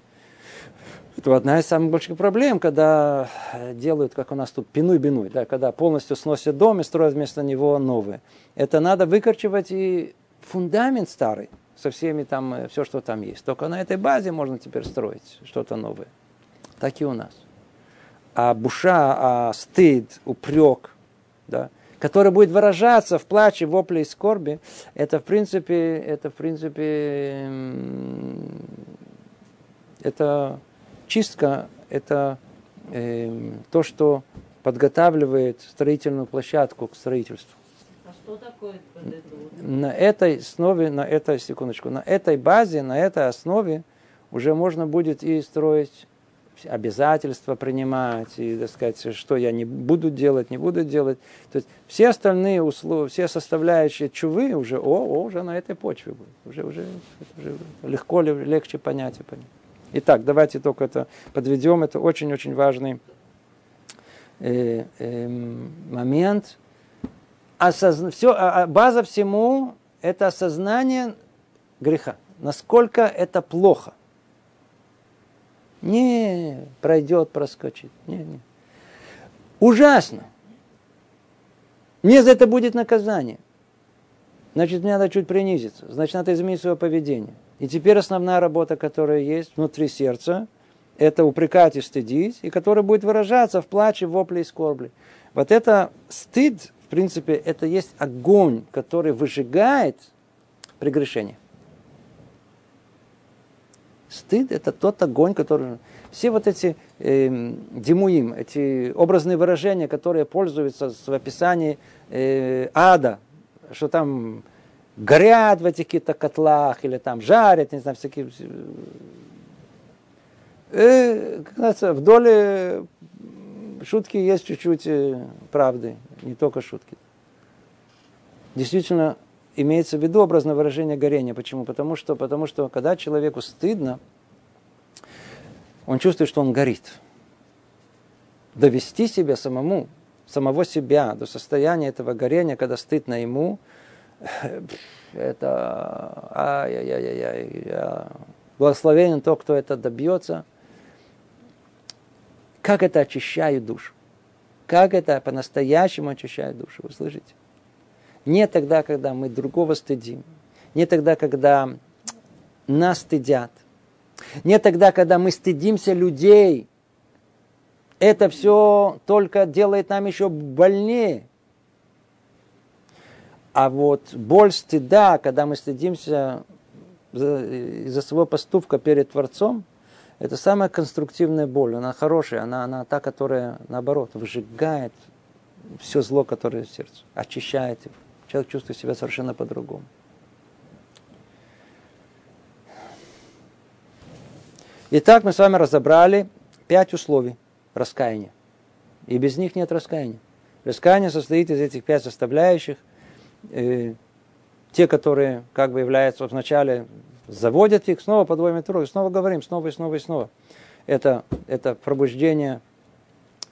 Это одна из самых больших проблем, когда делают, как у нас тут, пиной-биной, да, когда полностью сносят дом и строят вместо него новый. Это надо выкорчевать и фундамент старый со всеми там, э, все, что там есть. Только на этой базе можно теперь строить что-то новое. Так и у нас. А буша, а стыд, упрек, да, который будет выражаться в плаче, вопле и скорби, это в принципе, это в принципе, это чистка, это э, то, что подготавливает строительную площадку к строительству. А что такое На этой основе, на этой, секундочку, на этой базе, на этой основе уже можно будет и строить обязательства принимать, и, так сказать, что я не буду делать, не буду делать. То есть все остальные условия, все составляющие чувы уже, о, о, уже на этой почве будет. Уже, уже, уже легко, легче понять и понять. Итак, давайте только это подведем. Это очень-очень важный э, э, момент. Осозна... Все, а, а база всему – это осознание греха. Насколько это плохо. Не, пройдет, проскочит. Не, не. Ужасно. Мне за это будет наказание. Значит, мне надо чуть принизиться. Значит, надо изменить свое поведение. И теперь основная работа, которая есть внутри сердца, это упрекать и стыдить, и которая будет выражаться в плаче, вопле и скорбли. Вот это стыд, в принципе, это есть огонь, который выжигает прегрешение. Стыд – это тот огонь, который... Все вот эти э, димуим, эти образные выражения, которые пользуются в описании э, ада, что там горят в этих каких-то котлах, или там жарят, не знаю, всякие... Э, как в доле шутки есть чуть-чуть э, правды, не только шутки. Действительно, имеется в виду образное выражение горения. Почему? Потому что, потому что когда человеку стыдно, он чувствует, что он горит. Довести себя самому, самого себя до состояния этого горения, когда стыдно ему, это ай-яй-яй-яй, благословенен тот, кто это добьется. Как это очищает душу? Как это по-настоящему очищает душу? Вы слышите? Не тогда, когда мы другого стыдим. Не тогда, когда нас стыдят. Не тогда, когда мы стыдимся людей. Это все только делает нам еще больнее. А вот боль стыда, когда мы стыдимся из-за своего поступка перед Творцом, это самая конструктивная боль. Она хорошая, она, она та, которая, наоборот, выжигает все зло, которое в сердце, очищает его человек чувствует себя совершенно по-другому. Итак, мы с вами разобрали пять условий раскаяния. И без них нет раскаяния. Раскаяние состоит из этих пять составляющих. Э, те, которые как бы являются вначале, заводят их, снова подводим итог, снова говорим, снова и снова и снова. Это, это пробуждение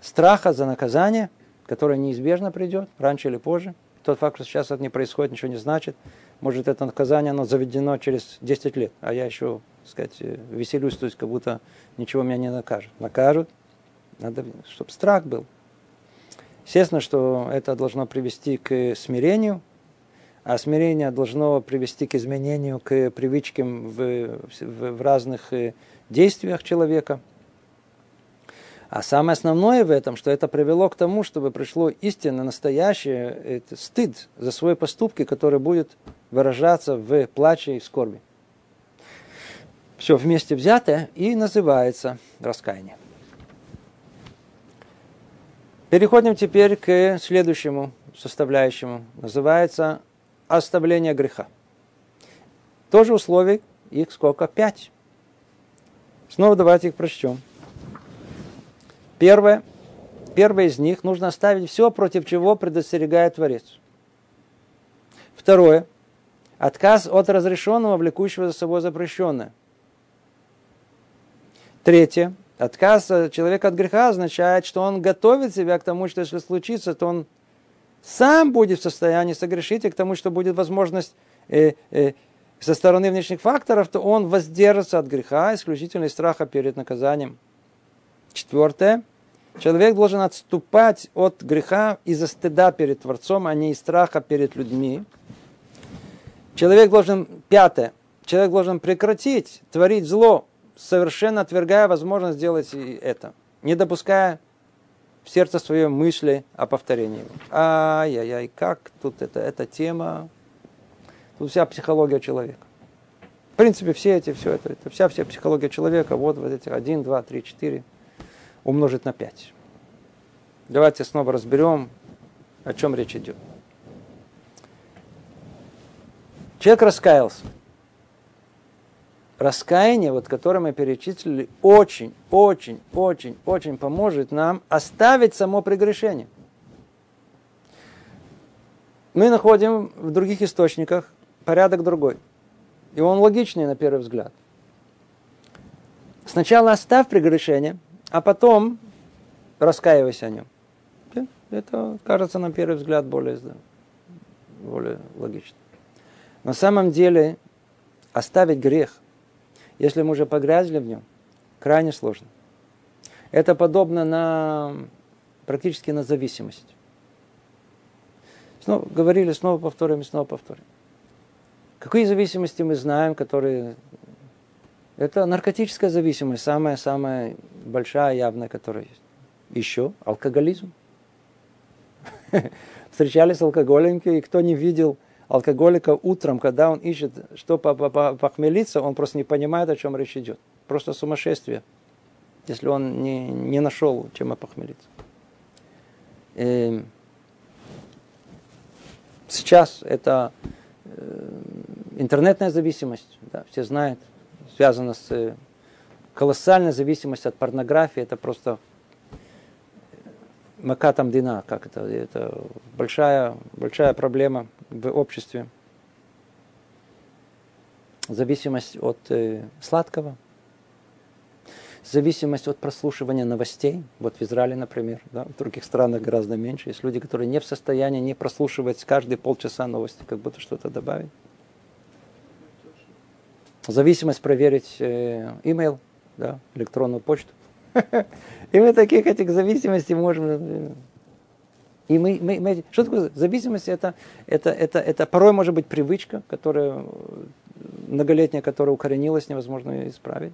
страха за наказание, которое неизбежно придет, раньше или позже – тот факт, что сейчас это не происходит, ничего не значит. Может, это наказание, оно заведено через 10 лет, а я еще, так сказать, веселюсь, то есть как будто ничего меня не накажут. Накажут, надо, чтобы страх был. Естественно, что это должно привести к смирению, а смирение должно привести к изменению, к привычкам в, в, в разных э, действиях человека. А самое основное в этом, что это привело к тому, чтобы пришло истинно настоящее стыд за свои поступки, который будет выражаться в плаче и скорби. Все вместе взятое и называется раскаяние. Переходим теперь к следующему составляющему. Называется оставление греха. Тоже условий, их сколько? Пять. Снова давайте их прочтем. Первое. Первое из них нужно оставить все, против чего предостерегает Творец. Второе. Отказ от разрешенного, влекущего за собой запрещенное. Третье. Отказ человека от греха означает, что он готовит себя к тому, что если случится, то он сам будет в состоянии согрешить, и к тому, что будет возможность э, э, со стороны внешних факторов, то он воздержится от греха, исключительно из страха перед наказанием. Четвертое. Человек должен отступать от греха из-за стыда перед Творцом, а не из страха перед людьми. Человек должен, пятое, человек должен прекратить творить зло, совершенно отвергая возможность сделать это, не допуская в сердце свое мысли о повторении. Ай-яй-яй, как тут это, эта тема, тут вся психология человека. В принципе, все эти, все это, это вся, вся психология человека, вот, вот эти один, два, три, четыре умножить на пять. Давайте снова разберем, о чем речь идет. Человек раскаялся раскаяние, вот, которое мы перечислили, очень, очень, очень, очень поможет нам оставить само прегрешение. Мы находим в других источниках порядок другой. И он логичный на первый взгляд. Сначала оставь прегрешение, а потом раскаивайся о нем. Это кажется на первый взгляд более, более логично. На самом деле оставить грех – если мы уже погрязли в нем, крайне сложно. Это подобно на практически на зависимость. Снова говорили, снова повторим снова повторим. Какие зависимости мы знаем, которые... Это наркотическая зависимость, самая-самая большая, явная, которая есть. Еще алкоголизм. Встречались алкоголики, и кто не видел алкоголика утром, когда он ищет, что похмелиться, он просто не понимает, о чем речь идет. Просто сумасшествие, если он не, не нашел, чем опохмелиться. И эм, сейчас это э, интернетная зависимость, да, все знают, связана с э, колоссальной зависимостью от порнографии, это просто макатам дина, как это, это большая, большая проблема в обществе. Зависимость от э, сладкого, зависимость от прослушивания новостей. Вот в Израиле, например, да, в других странах гораздо меньше. Есть люди, которые не в состоянии не прослушивать каждые полчаса новости, как будто что-то добавить. Зависимость проверить э, email, да, электронную почту. И мы таких этих зависимостей можем... И мы, мы, мы, что такое зависимость? Это, это, это, это порой может быть привычка, которая многолетняя, которая укоренилась, невозможно ее исправить.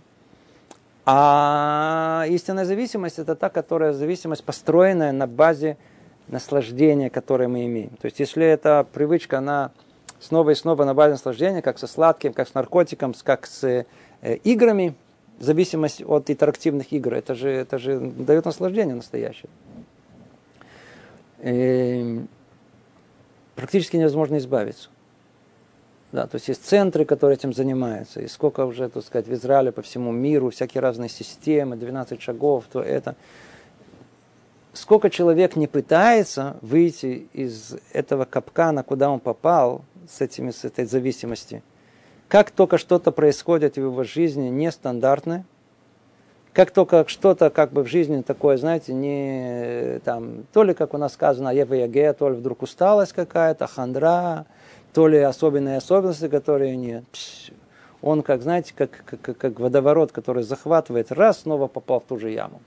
А истинная зависимость это та, которая зависимость построенная на базе наслаждения, которое мы имеем. То есть, если эта привычка, она снова и снова на базе наслаждения, как со сладким, как с наркотиком, как с э, играми, зависимость от интерактивных игр. Это же, это же дает наслаждение настоящее. И эм, практически невозможно избавиться. Да, то есть есть центры, которые этим занимаются. И сколько уже, так сказать, в Израиле, по всему миру, всякие разные системы, 12 шагов, то это. Сколько человек не пытается выйти из этого капкана, куда он попал, с, этими, с этой зависимостью, как только что-то происходит в его жизни нестандартное, как только что-то как бы в жизни такое, знаете, не там, то ли, как у нас сказано, ева то ли вдруг усталость какая-то, хандра, то ли особенные особенности, которые нет. Он, как, знаете, как, как, как водоворот, который захватывает, раз, снова попал в ту же яму.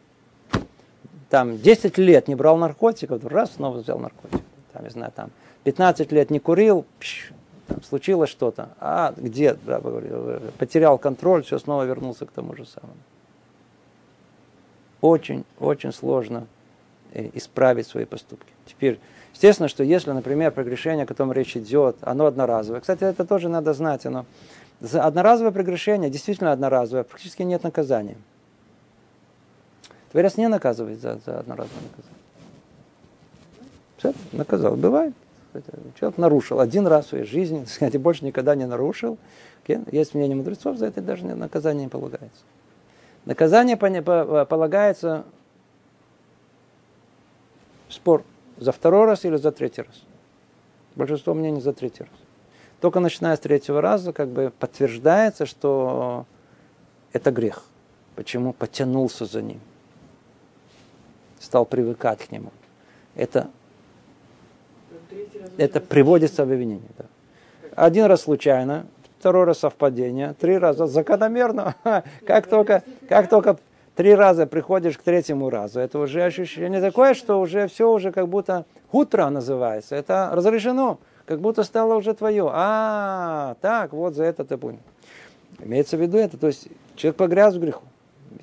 Там 10 лет не брал наркотиков, раз, снова взял наркотик. Там, не знаю, там 15 лет не курил, пш, там, случилось что-то, а где, да, потерял контроль, все снова вернулся к тому же самому. очень-очень сложно э, исправить свои поступки. Теперь, естественно, что если, например, прегрешение, о котором речь идет, оно одноразовое. Кстати, это тоже надо знать. Оно... За одноразовое прегрешение, действительно одноразовое, практически нет наказания. Творец не наказывает за, за одноразовое наказание. Все, наказал. Бывает. Человек нарушил один раз в своей жизни, так сказать, больше никогда не нарушил. Есть мнение мудрецов, за это даже наказание не полагается. Наказание полагается спор за второй раз или за третий раз. Большинство мнений за третий раз. Только начиная с третьего раза как бы подтверждается, что это грех. Почему? Потянулся за ним. Стал привыкать к нему. Это это приводится в обвинение. Да. Один раз случайно, второй раз совпадение, три раза закономерно. Как только, как только три раза приходишь к третьему разу, это уже ощущение такое, что уже все уже как будто утро называется. Это разрешено, как будто стало уже твое. А, так, вот за это ты понял. Имеется в виду это, то есть человек погряз в греху,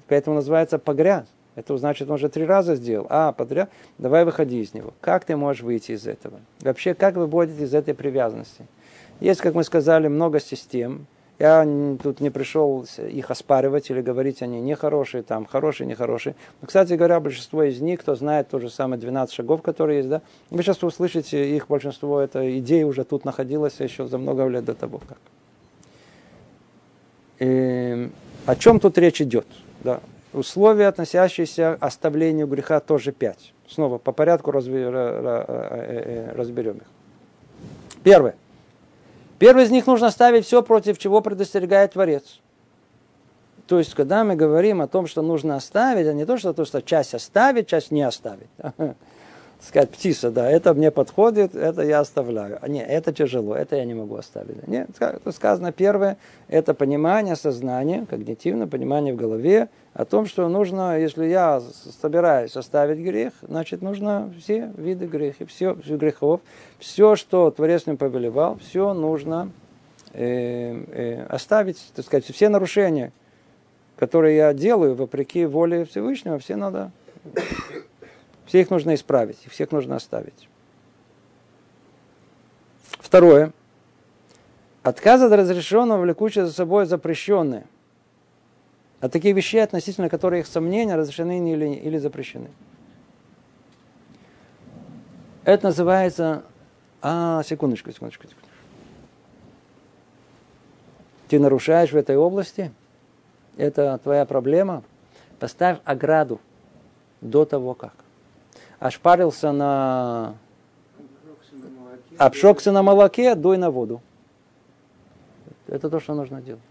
поэтому называется погряз. Это значит, он уже три раза сделал. А, подряд, давай выходи из него. Как ты можешь выйти из этого? Вообще, как вы будете из этой привязанности? Есть, как мы сказали, много систем. Я тут не пришел их оспаривать или говорить, они нехорошие, там, хорошие, нехорошие. Но, кстати говоря, большинство из них, кто знает то же самое 12 шагов, которые есть, да, вы сейчас услышите, их большинство, эта идея уже тут находилась еще за много лет до того, как. И, эм, о чем тут речь идет? Да. Условия, относящиеся к оставлению греха, тоже пять. Снова по порядку разберем их. Первое. Первый из них нужно ставить все, против чего предостерегает Творец. То есть, когда мы говорим о том, что нужно оставить, а не то, что, то, что часть оставить, часть не оставить. сказать, птица, да, это мне подходит, это я оставляю. А нет, это тяжело, это я не могу оставить. Нет, сказано первое, это понимание, сознание, когнитивное понимание в голове о том, что нужно, если я собираюсь оставить грех, значит, нужно все виды греха, все, все грехов, все, что Творец мне повелевал, все нужно э, э, оставить, так сказать, все нарушения, которые я делаю вопреки воле Всевышнего, все надо все их нужно исправить, всех нужно оставить. Второе. Отказ от разрешенного влекущее за собой запрещенное. А такие вещи, относительно которых сомнения, разрешены или, или запрещены. Это называется... А, секундочку, секундочку, секундочку. Ты нарушаешь в этой области, это твоя проблема. Поставь ограду до того, как ошпарился на... Обжегся на молоке, дуй на воду. Это то, что нужно делать.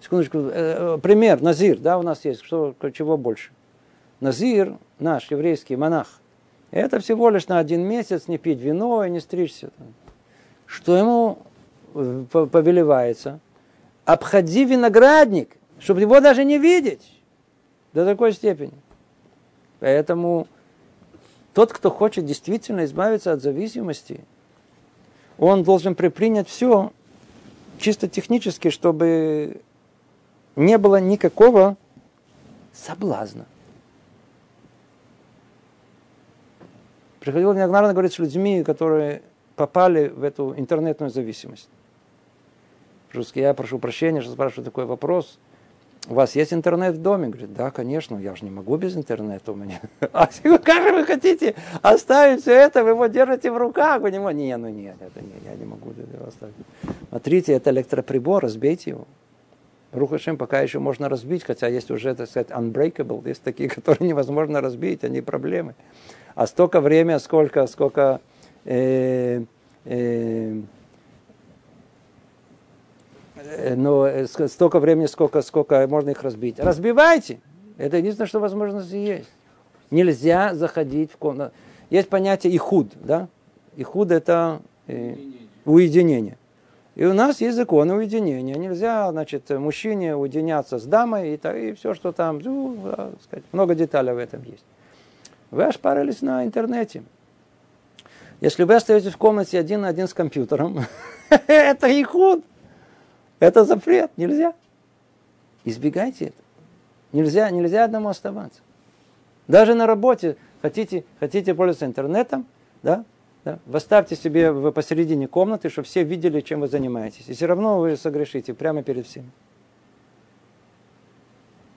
Секундочку, э, э, пример, Назир, да, у нас есть, что, чего больше. Назир, наш еврейский монах, это всего лишь на один месяц не пить вино и не стричься. Что ему э, повелевается? Обходи виноградник, чтобы его даже не видеть. До такой степени. Поэтому тот, кто хочет действительно избавиться от зависимости, он должен предпринять все чисто технически, чтобы не было никакого соблазна. Приходил неоднократно говорить с людьми, которые попали в эту интернетную зависимость. Я прошу прощения, что спрашиваю такой вопрос – у вас есть интернет в доме? Говорит, да, конечно, я же не могу без интернета у меня. А как же вы хотите оставить все это, вы его держите в руках, вы не можете? Не, ну нет, это не, я не могу это оставить. Смотрите, это электроприбор, разбейте его. Рухашем пока еще можно разбить, хотя есть уже, так сказать, unbreakable, есть такие, которые невозможно разбить, они проблемы. А столько времени, сколько, сколько э, Э, но э, столько времени, сколько, сколько можно их разбить. Разбивайте. Это единственное, что возможно есть. Нельзя заходить в комнату. Есть понятие ихуд, да? Ихуд это э, уединение. И у нас есть закон уединения. Нельзя, значит, мужчине уединяться с дамой и, и все, что там, ну, да, сказать, много деталей в этом есть. Вы ошпарились на интернете. Если вы остаетесь в комнате один на один с компьютером, это ихуд. Это запрет, нельзя. Избегайте это. Нельзя, нельзя одному оставаться. Даже на работе хотите, хотите пользоваться интернетом, да, да, Выставьте себе посередине комнаты, чтобы все видели, чем вы занимаетесь. И все равно вы согрешите прямо перед всеми.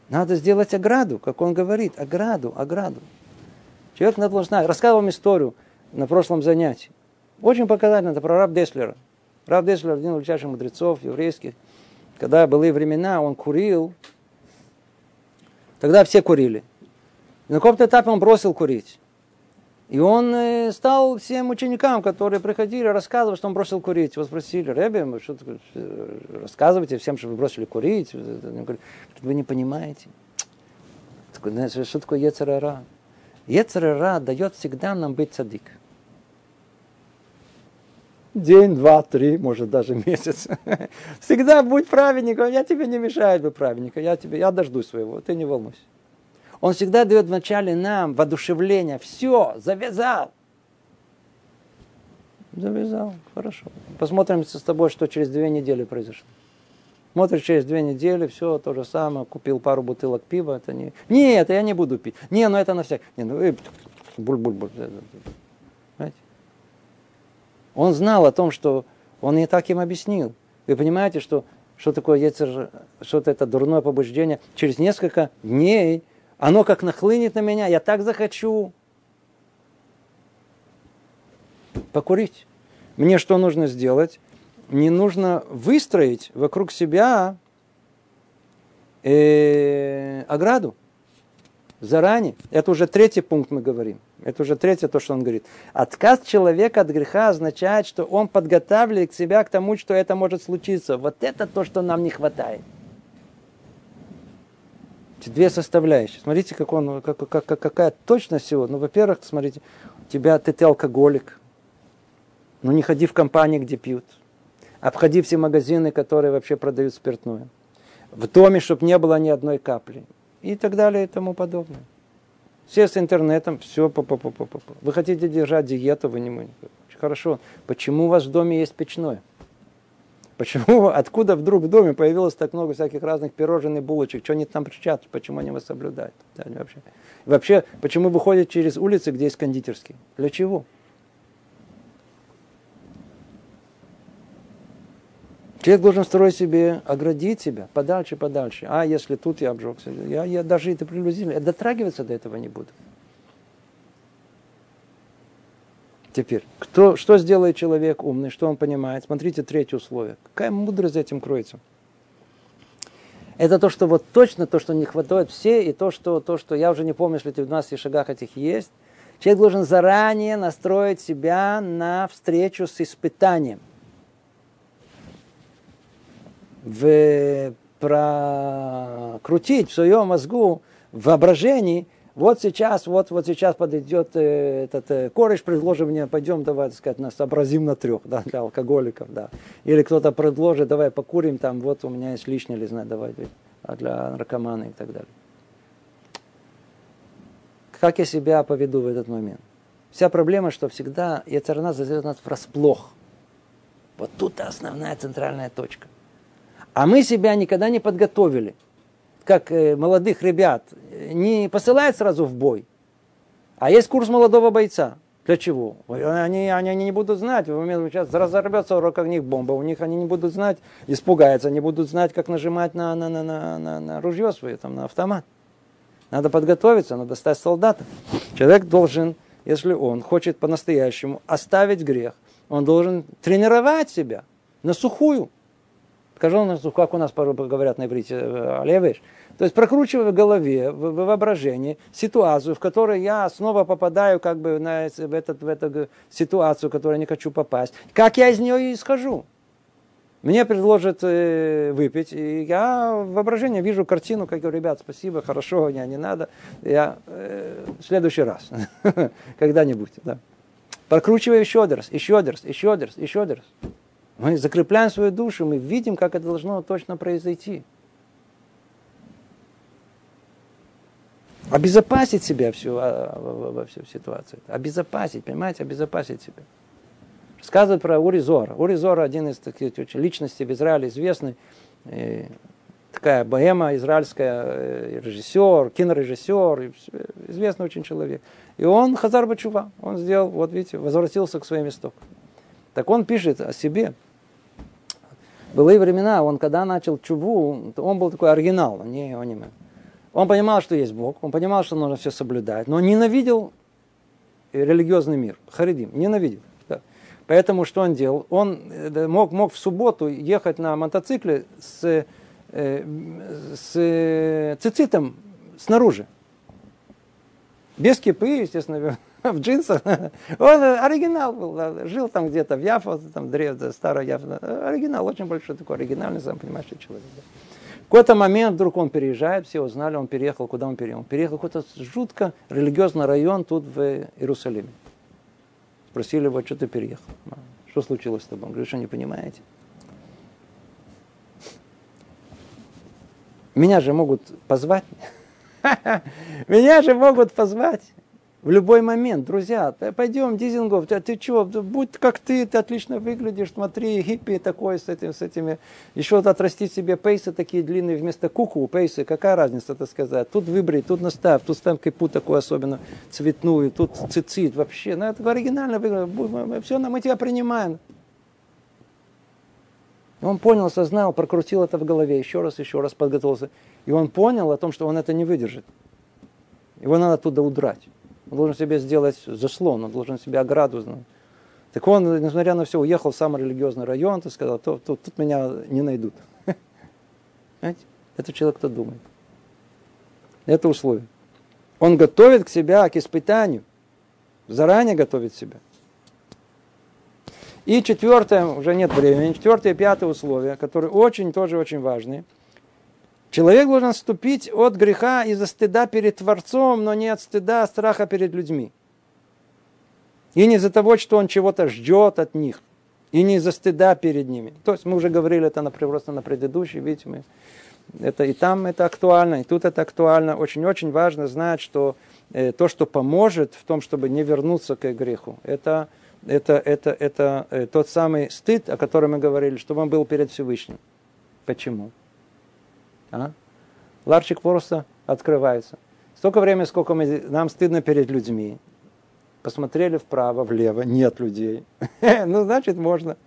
Надо сделать ограду, как он говорит, ограду, ограду. Человек должен знать. Рассказывал вам историю на прошлом занятии. Очень показательно, это про раб Деслера. Раб Деслер, один из величайших мудрецов еврейских. Когда были времена, он курил. Тогда все курили. на каком-то этапе он бросил курить. И он э, стал всем ученикам, которые приходили, рассказывать, что он бросил курить. Его спросили, Ребе, что э, рассказывайте всем, что вы бросили курить. Говорит, вы не понимаете. Что такое Ецерара? Ецерара дает всегда нам быть садик. День, два, три, может даже месяц. Всегда будь праведником, я тебе не мешаю быть праведником, я, тебе, я дождусь своего, ты не волнуйся. Он всегда дает вначале нам воодушевление. Все, завязал. Завязал, хорошо. Посмотрим с тобой, что через две недели произошло. Смотришь через две недели, все то же самое, купил пару бутылок пива, это не... Нет, я не буду пить. Не, ну это на всякий. Не, ну, буль-буль-буль. Он знал о том, что он не так им объяснил. Вы понимаете, что, что такое яйцер, что-то это дурное побуждение. Через несколько дней оно как нахлынет на меня, я так захочу покурить. Мне что нужно сделать? Не нужно выстроить вокруг себя э, ограду заранее. Это уже третий пункт мы говорим. Это уже третье то, что он говорит. Отказ человека от греха означает, что он подготавливает себя к тому, что это может случиться. Вот это то, что нам не хватает. Две составляющие. Смотрите, как он, как, как, какая точность всего. Ну, во-первых, смотрите, у тебя ты, ты алкоголик. Ну, не ходи в компании, где пьют. Обходи все магазины, которые вообще продают спиртное. В доме, чтобы не было ни одной капли. И так далее и тому подобное. Все с интернетом, все по по по по по Вы хотите держать диету, вы не можете. Хорошо. Почему у вас в доме есть печное? Почему, откуда вдруг в доме появилось так много всяких разных пирожен и булочек? Что они там кричат? Почему они вас соблюдают? Да, вообще. вообще, почему выходят через улицы, где есть кондитерские? Для чего? Человек должен строить себе, оградить себя подальше, подальше. А если тут я обжегся, я, я даже это приблизительно, дотрагиваться до этого не буду. Теперь, кто, что сделает человек умный, что он понимает? Смотрите, третье условие. Какая мудрость за этим кроется? Это то, что вот точно то, что не хватает все, и то, что, то, что я уже не помню, если в 12 шагах этих есть. Человек должен заранее настроить себя на встречу с испытанием. В, прокрутить в своем мозгу, в воображении – вот сейчас, вот, вот сейчас подойдет э, этот э, кореш, предложит мне, пойдем, давай, так сказать, нас сообразим на трех, да, для алкоголиков, да. Или кто-то предложит, давай покурим, там, вот у меня есть лишнее, или знаю, давай, а для наркомана и так далее. Как я себя поведу в этот момент? Вся проблема, что всегда Яцерна зазовет нас врасплох. Вот тут основная центральная точка. А мы себя никогда не подготовили как э, молодых ребят, не посылают сразу в бой, а есть курс молодого бойца. Для чего? Они, они, они не будут знать, сейчас разорвется урок них бомба, у них они не будут знать, испугаются, они будут знать, как нажимать на, на, на, на, на, на ружье свое, там, на автомат. Надо подготовиться, надо стать солдатом. Человек должен, если он хочет по-настоящему оставить грех, он должен тренировать себя на сухую. Скажу, как у нас говорят на иврите, э, левыш. То есть прокручивая в голове, в, воображении ситуацию, в которой я снова попадаю как бы на, в, этот, в эту ситуацию, в которую я не хочу попасть. Как я из нее и исхожу? Мне предложат э, выпить, и я в воображении вижу картину, как говорю, ребят, спасибо, хорошо, не, не надо. Я э, следующий раз, когда-нибудь, да. Прокручиваю еще раз, еще раз, еще раз, еще раз. Мы закрепляем свою душу, мы видим, как это должно точно произойти. Обезопасить себя всю, а, во, всю ситуацию. Обезопасить, понимаете, обезопасить себя. Рассказывают про Ури Зора. Ури Зора один из таких личностей в Израиле известный. И такая боема израильская, э, режиссер, кинорежиссер, известный очень человек. И он Хазар Бачува, он сделал, вот видите, возвратился к своим истокам. Так он пишет о себе. Былые времена, он когда начал чуву, он был такой оригинал, не аниме. Он понимал, что есть Бог, он понимал, что нужно все соблюдать, но ненавидел религиозный мир, харидим, ненавидел. Да. Поэтому что он делал? Он э, мог, мог в субботу ехать на мотоцикле с, э, с цицитом снаружи. Без кипы, естественно, в джинсах. Он оригинал был, жил там где-то в Яфо, там древ, старая Яфа. Оригинал, очень большой такой оригинальный, сам понимаешь, человек. Да. В какой-то момент вдруг он переезжает, все узнали, он переехал, куда он переехал? Он переехал в какой-то жутко религиозный район тут в Иерусалиме. Спросили его, что ты переехал? Что случилось с тобой? Он говорит, что не понимаете? Меня же могут позвать. Меня же могут позвать в любой момент. Друзья, пойдем, Дизингов, ты, ты что, будь как ты, ты отлично выглядишь, смотри, хиппи такой с, этим, с этими. Еще вот отрастить себе пейсы такие длинные вместо куку, пейсы, какая разница, это сказать. Тут выбери, тут наставь, тут ставь кипу такую особенно цветную, тут цицит, вообще. Ну, это оригинально выглядит. Все, мы тебя принимаем. Он понял, осознал, прокрутил это в голове, еще раз, еще раз подготовился. И он понял о том, что он это не выдержит. Его надо оттуда удрать. Он должен себе сделать заслон, он должен себе ограду. Так он, несмотря на все, уехал в самый религиозный район, и сказал, тут, тут, тут меня не найдут. Понимаете? Это человек, кто думает. Это условие. Он готовит к себя к испытанию. Заранее готовит себя. И четвертое, уже нет времени, четвертое и пятое условие, которые очень, тоже очень важные – Человек должен отступить от греха из-за стыда перед Творцом, но не от стыда, а страха перед людьми. И не из-за того, что он чего-то ждет от них. И не из-за стыда перед ними. То есть мы уже говорили это например, просто на предыдущей, видите, мы, это и там это актуально, и тут это актуально. Очень-очень важно знать, что э, то, что поможет в том, чтобы не вернуться к греху, это, это, это, это э, тот самый стыд, о котором мы говорили, чтобы он был перед Всевышним. Почему? А? Ларчик просто открывается. Столько времени, сколько мы, нам стыдно перед людьми. Посмотрели вправо, влево, нет людей. ну, значит, можно.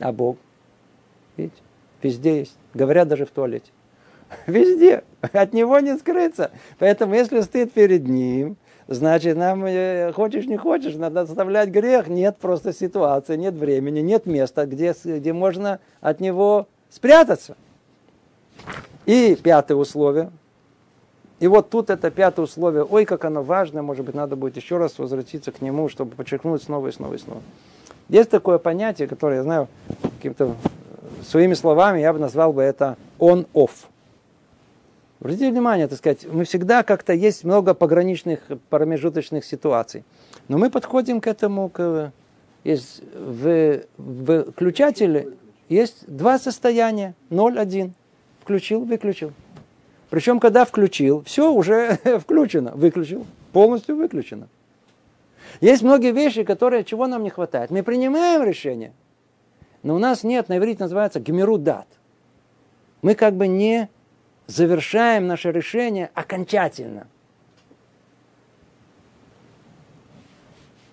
А Бог? Видите? Везде есть. Говорят даже в туалете. Везде. От него не скрыться. Поэтому, если стыд перед ним, значит, нам, э, хочешь не хочешь, надо оставлять грех. Нет просто ситуации, нет времени, нет места, где, где можно от него спрятаться. И пятое условие. И вот тут это пятое условие, ой, как оно важно, может быть, надо будет еще раз возвратиться к нему, чтобы подчеркнуть снова и снова и снова. Есть такое понятие, которое, я знаю, каким-то своими словами я бы назвал бы это on-off. Обратите внимание, так сказать, мы всегда как-то есть много пограничных, промежуточных ситуаций. Но мы подходим к этому, к, есть в, в включателе есть два состояния, 0-1 включил, выключил. Причем, когда включил, все уже включено, выключил, полностью выключено. Есть многие вещи, которые, чего нам не хватает. Мы принимаем решение, но у нас нет, на иврите называется гмерудат. Мы как бы не завершаем наше решение окончательно.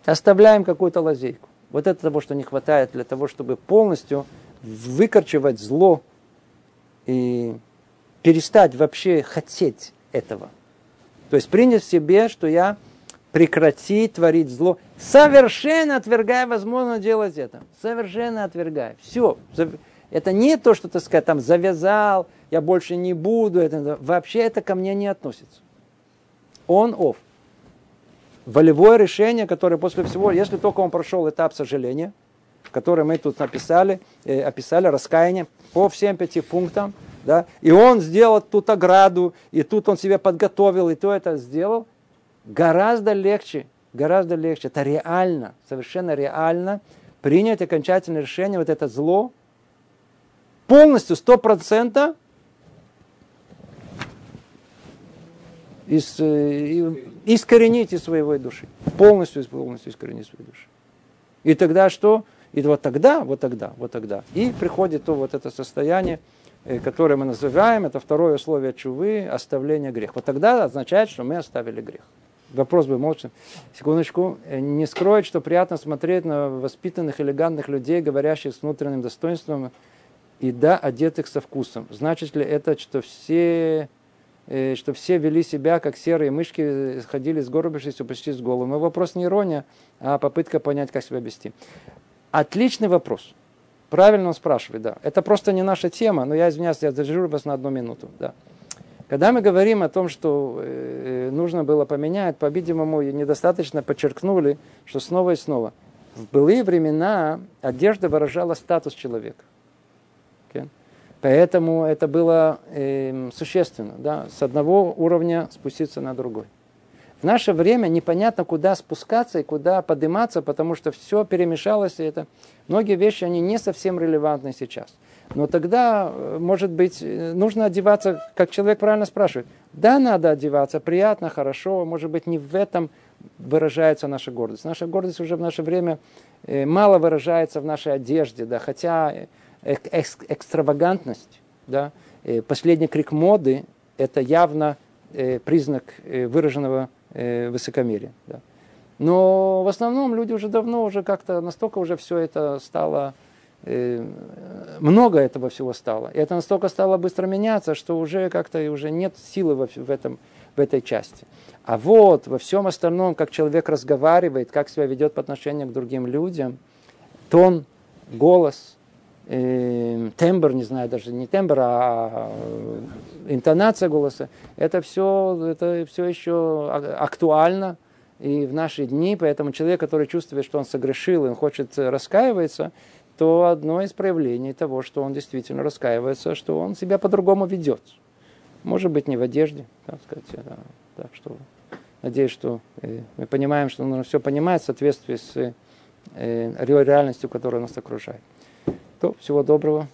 Оставляем какую-то лазейку. Вот это того, что не хватает для того, чтобы полностью выкорчевать зло и перестать вообще хотеть этого. То есть принять в себе, что я прекрати творить зло, совершенно отвергая возможность делать это. Совершенно отвергая. Все. Это не то, что, так сказать, там завязал, я больше не буду. Это, вообще это ко мне не относится. Он off. Волевое решение, которое после всего, если только он прошел этап сожаления, который мы тут написали, э, описали, раскаяние, по всем пяти пунктам, да, и он сделал тут ограду, и тут он себе подготовил, и то это сделал, гораздо легче, гораздо легче, это реально, совершенно реально принять окончательное решение, вот это зло, полностью, сто процентов из, э, искоренить из своей души. Полностью, полностью искоренить из своей души. И тогда что? И вот тогда, вот тогда, вот тогда. И приходит то вот это состояние, э, которые мы называем, это второе условие чувы, оставление греха. Вот тогда означает, что мы оставили грех. Вопрос бы молча. Секундочку. Э, не скроет, что приятно смотреть на воспитанных, элегантных людей, говорящих с внутренним достоинством и да, одетых со вкусом. Значит ли это, что все, э, что все вели себя, как серые мышки, ходили с сгорбившись почти с голым? Но вопрос не ирония, а попытка понять, как себя вести. Отличный вопрос. Правильно он спрашивает, да. Это просто не наша тема, но я извиняюсь, я задержу вас на одну минуту. Да. Когда мы говорим о том, что э, нужно было поменять, по-видимому, недостаточно подчеркнули, что снова и снова. В былые времена одежда выражала статус человека. Okay? Поэтому это было э, существенно, да, с одного уровня спуститься на другой. В наше время непонятно, куда спускаться и куда подниматься, потому что все перемешалось, и это многие вещи, они не совсем релевантны сейчас. Но тогда, э, может быть, э, нужно одеваться, как человек правильно спрашивает. Да, надо одеваться, приятно, хорошо, может быть, не в этом выражается наша гордость. Наша гордость уже в наше время э, мало выражается в нашей одежде, да, хотя экстравагантность, да, последний крик моды – это явно признак выраженного высокомерия. Да. Но в основном люди уже давно, уже как-то настолько уже все это стало Э, много этого всего стало. И это настолько стало быстро меняться, что уже как-то уже нет силы в, этом, в этой части. А вот во всем остальном, как человек разговаривает, как себя ведет по отношению к другим людям, тон, голос, э, тембр, не знаю, даже не тембр, а интонация голоса, это все, это все еще актуально и в наши дни, поэтому человек, который чувствует, что он согрешил, и он хочет раскаиваться, то одно из проявлений того, что он действительно раскаивается, что он себя по-другому ведет. Может быть, не в одежде, так сказать. Да, так что надеюсь, что э, мы понимаем, что нужно все понимать в соответствии с э, реальностью, которая нас окружает. То, всего доброго.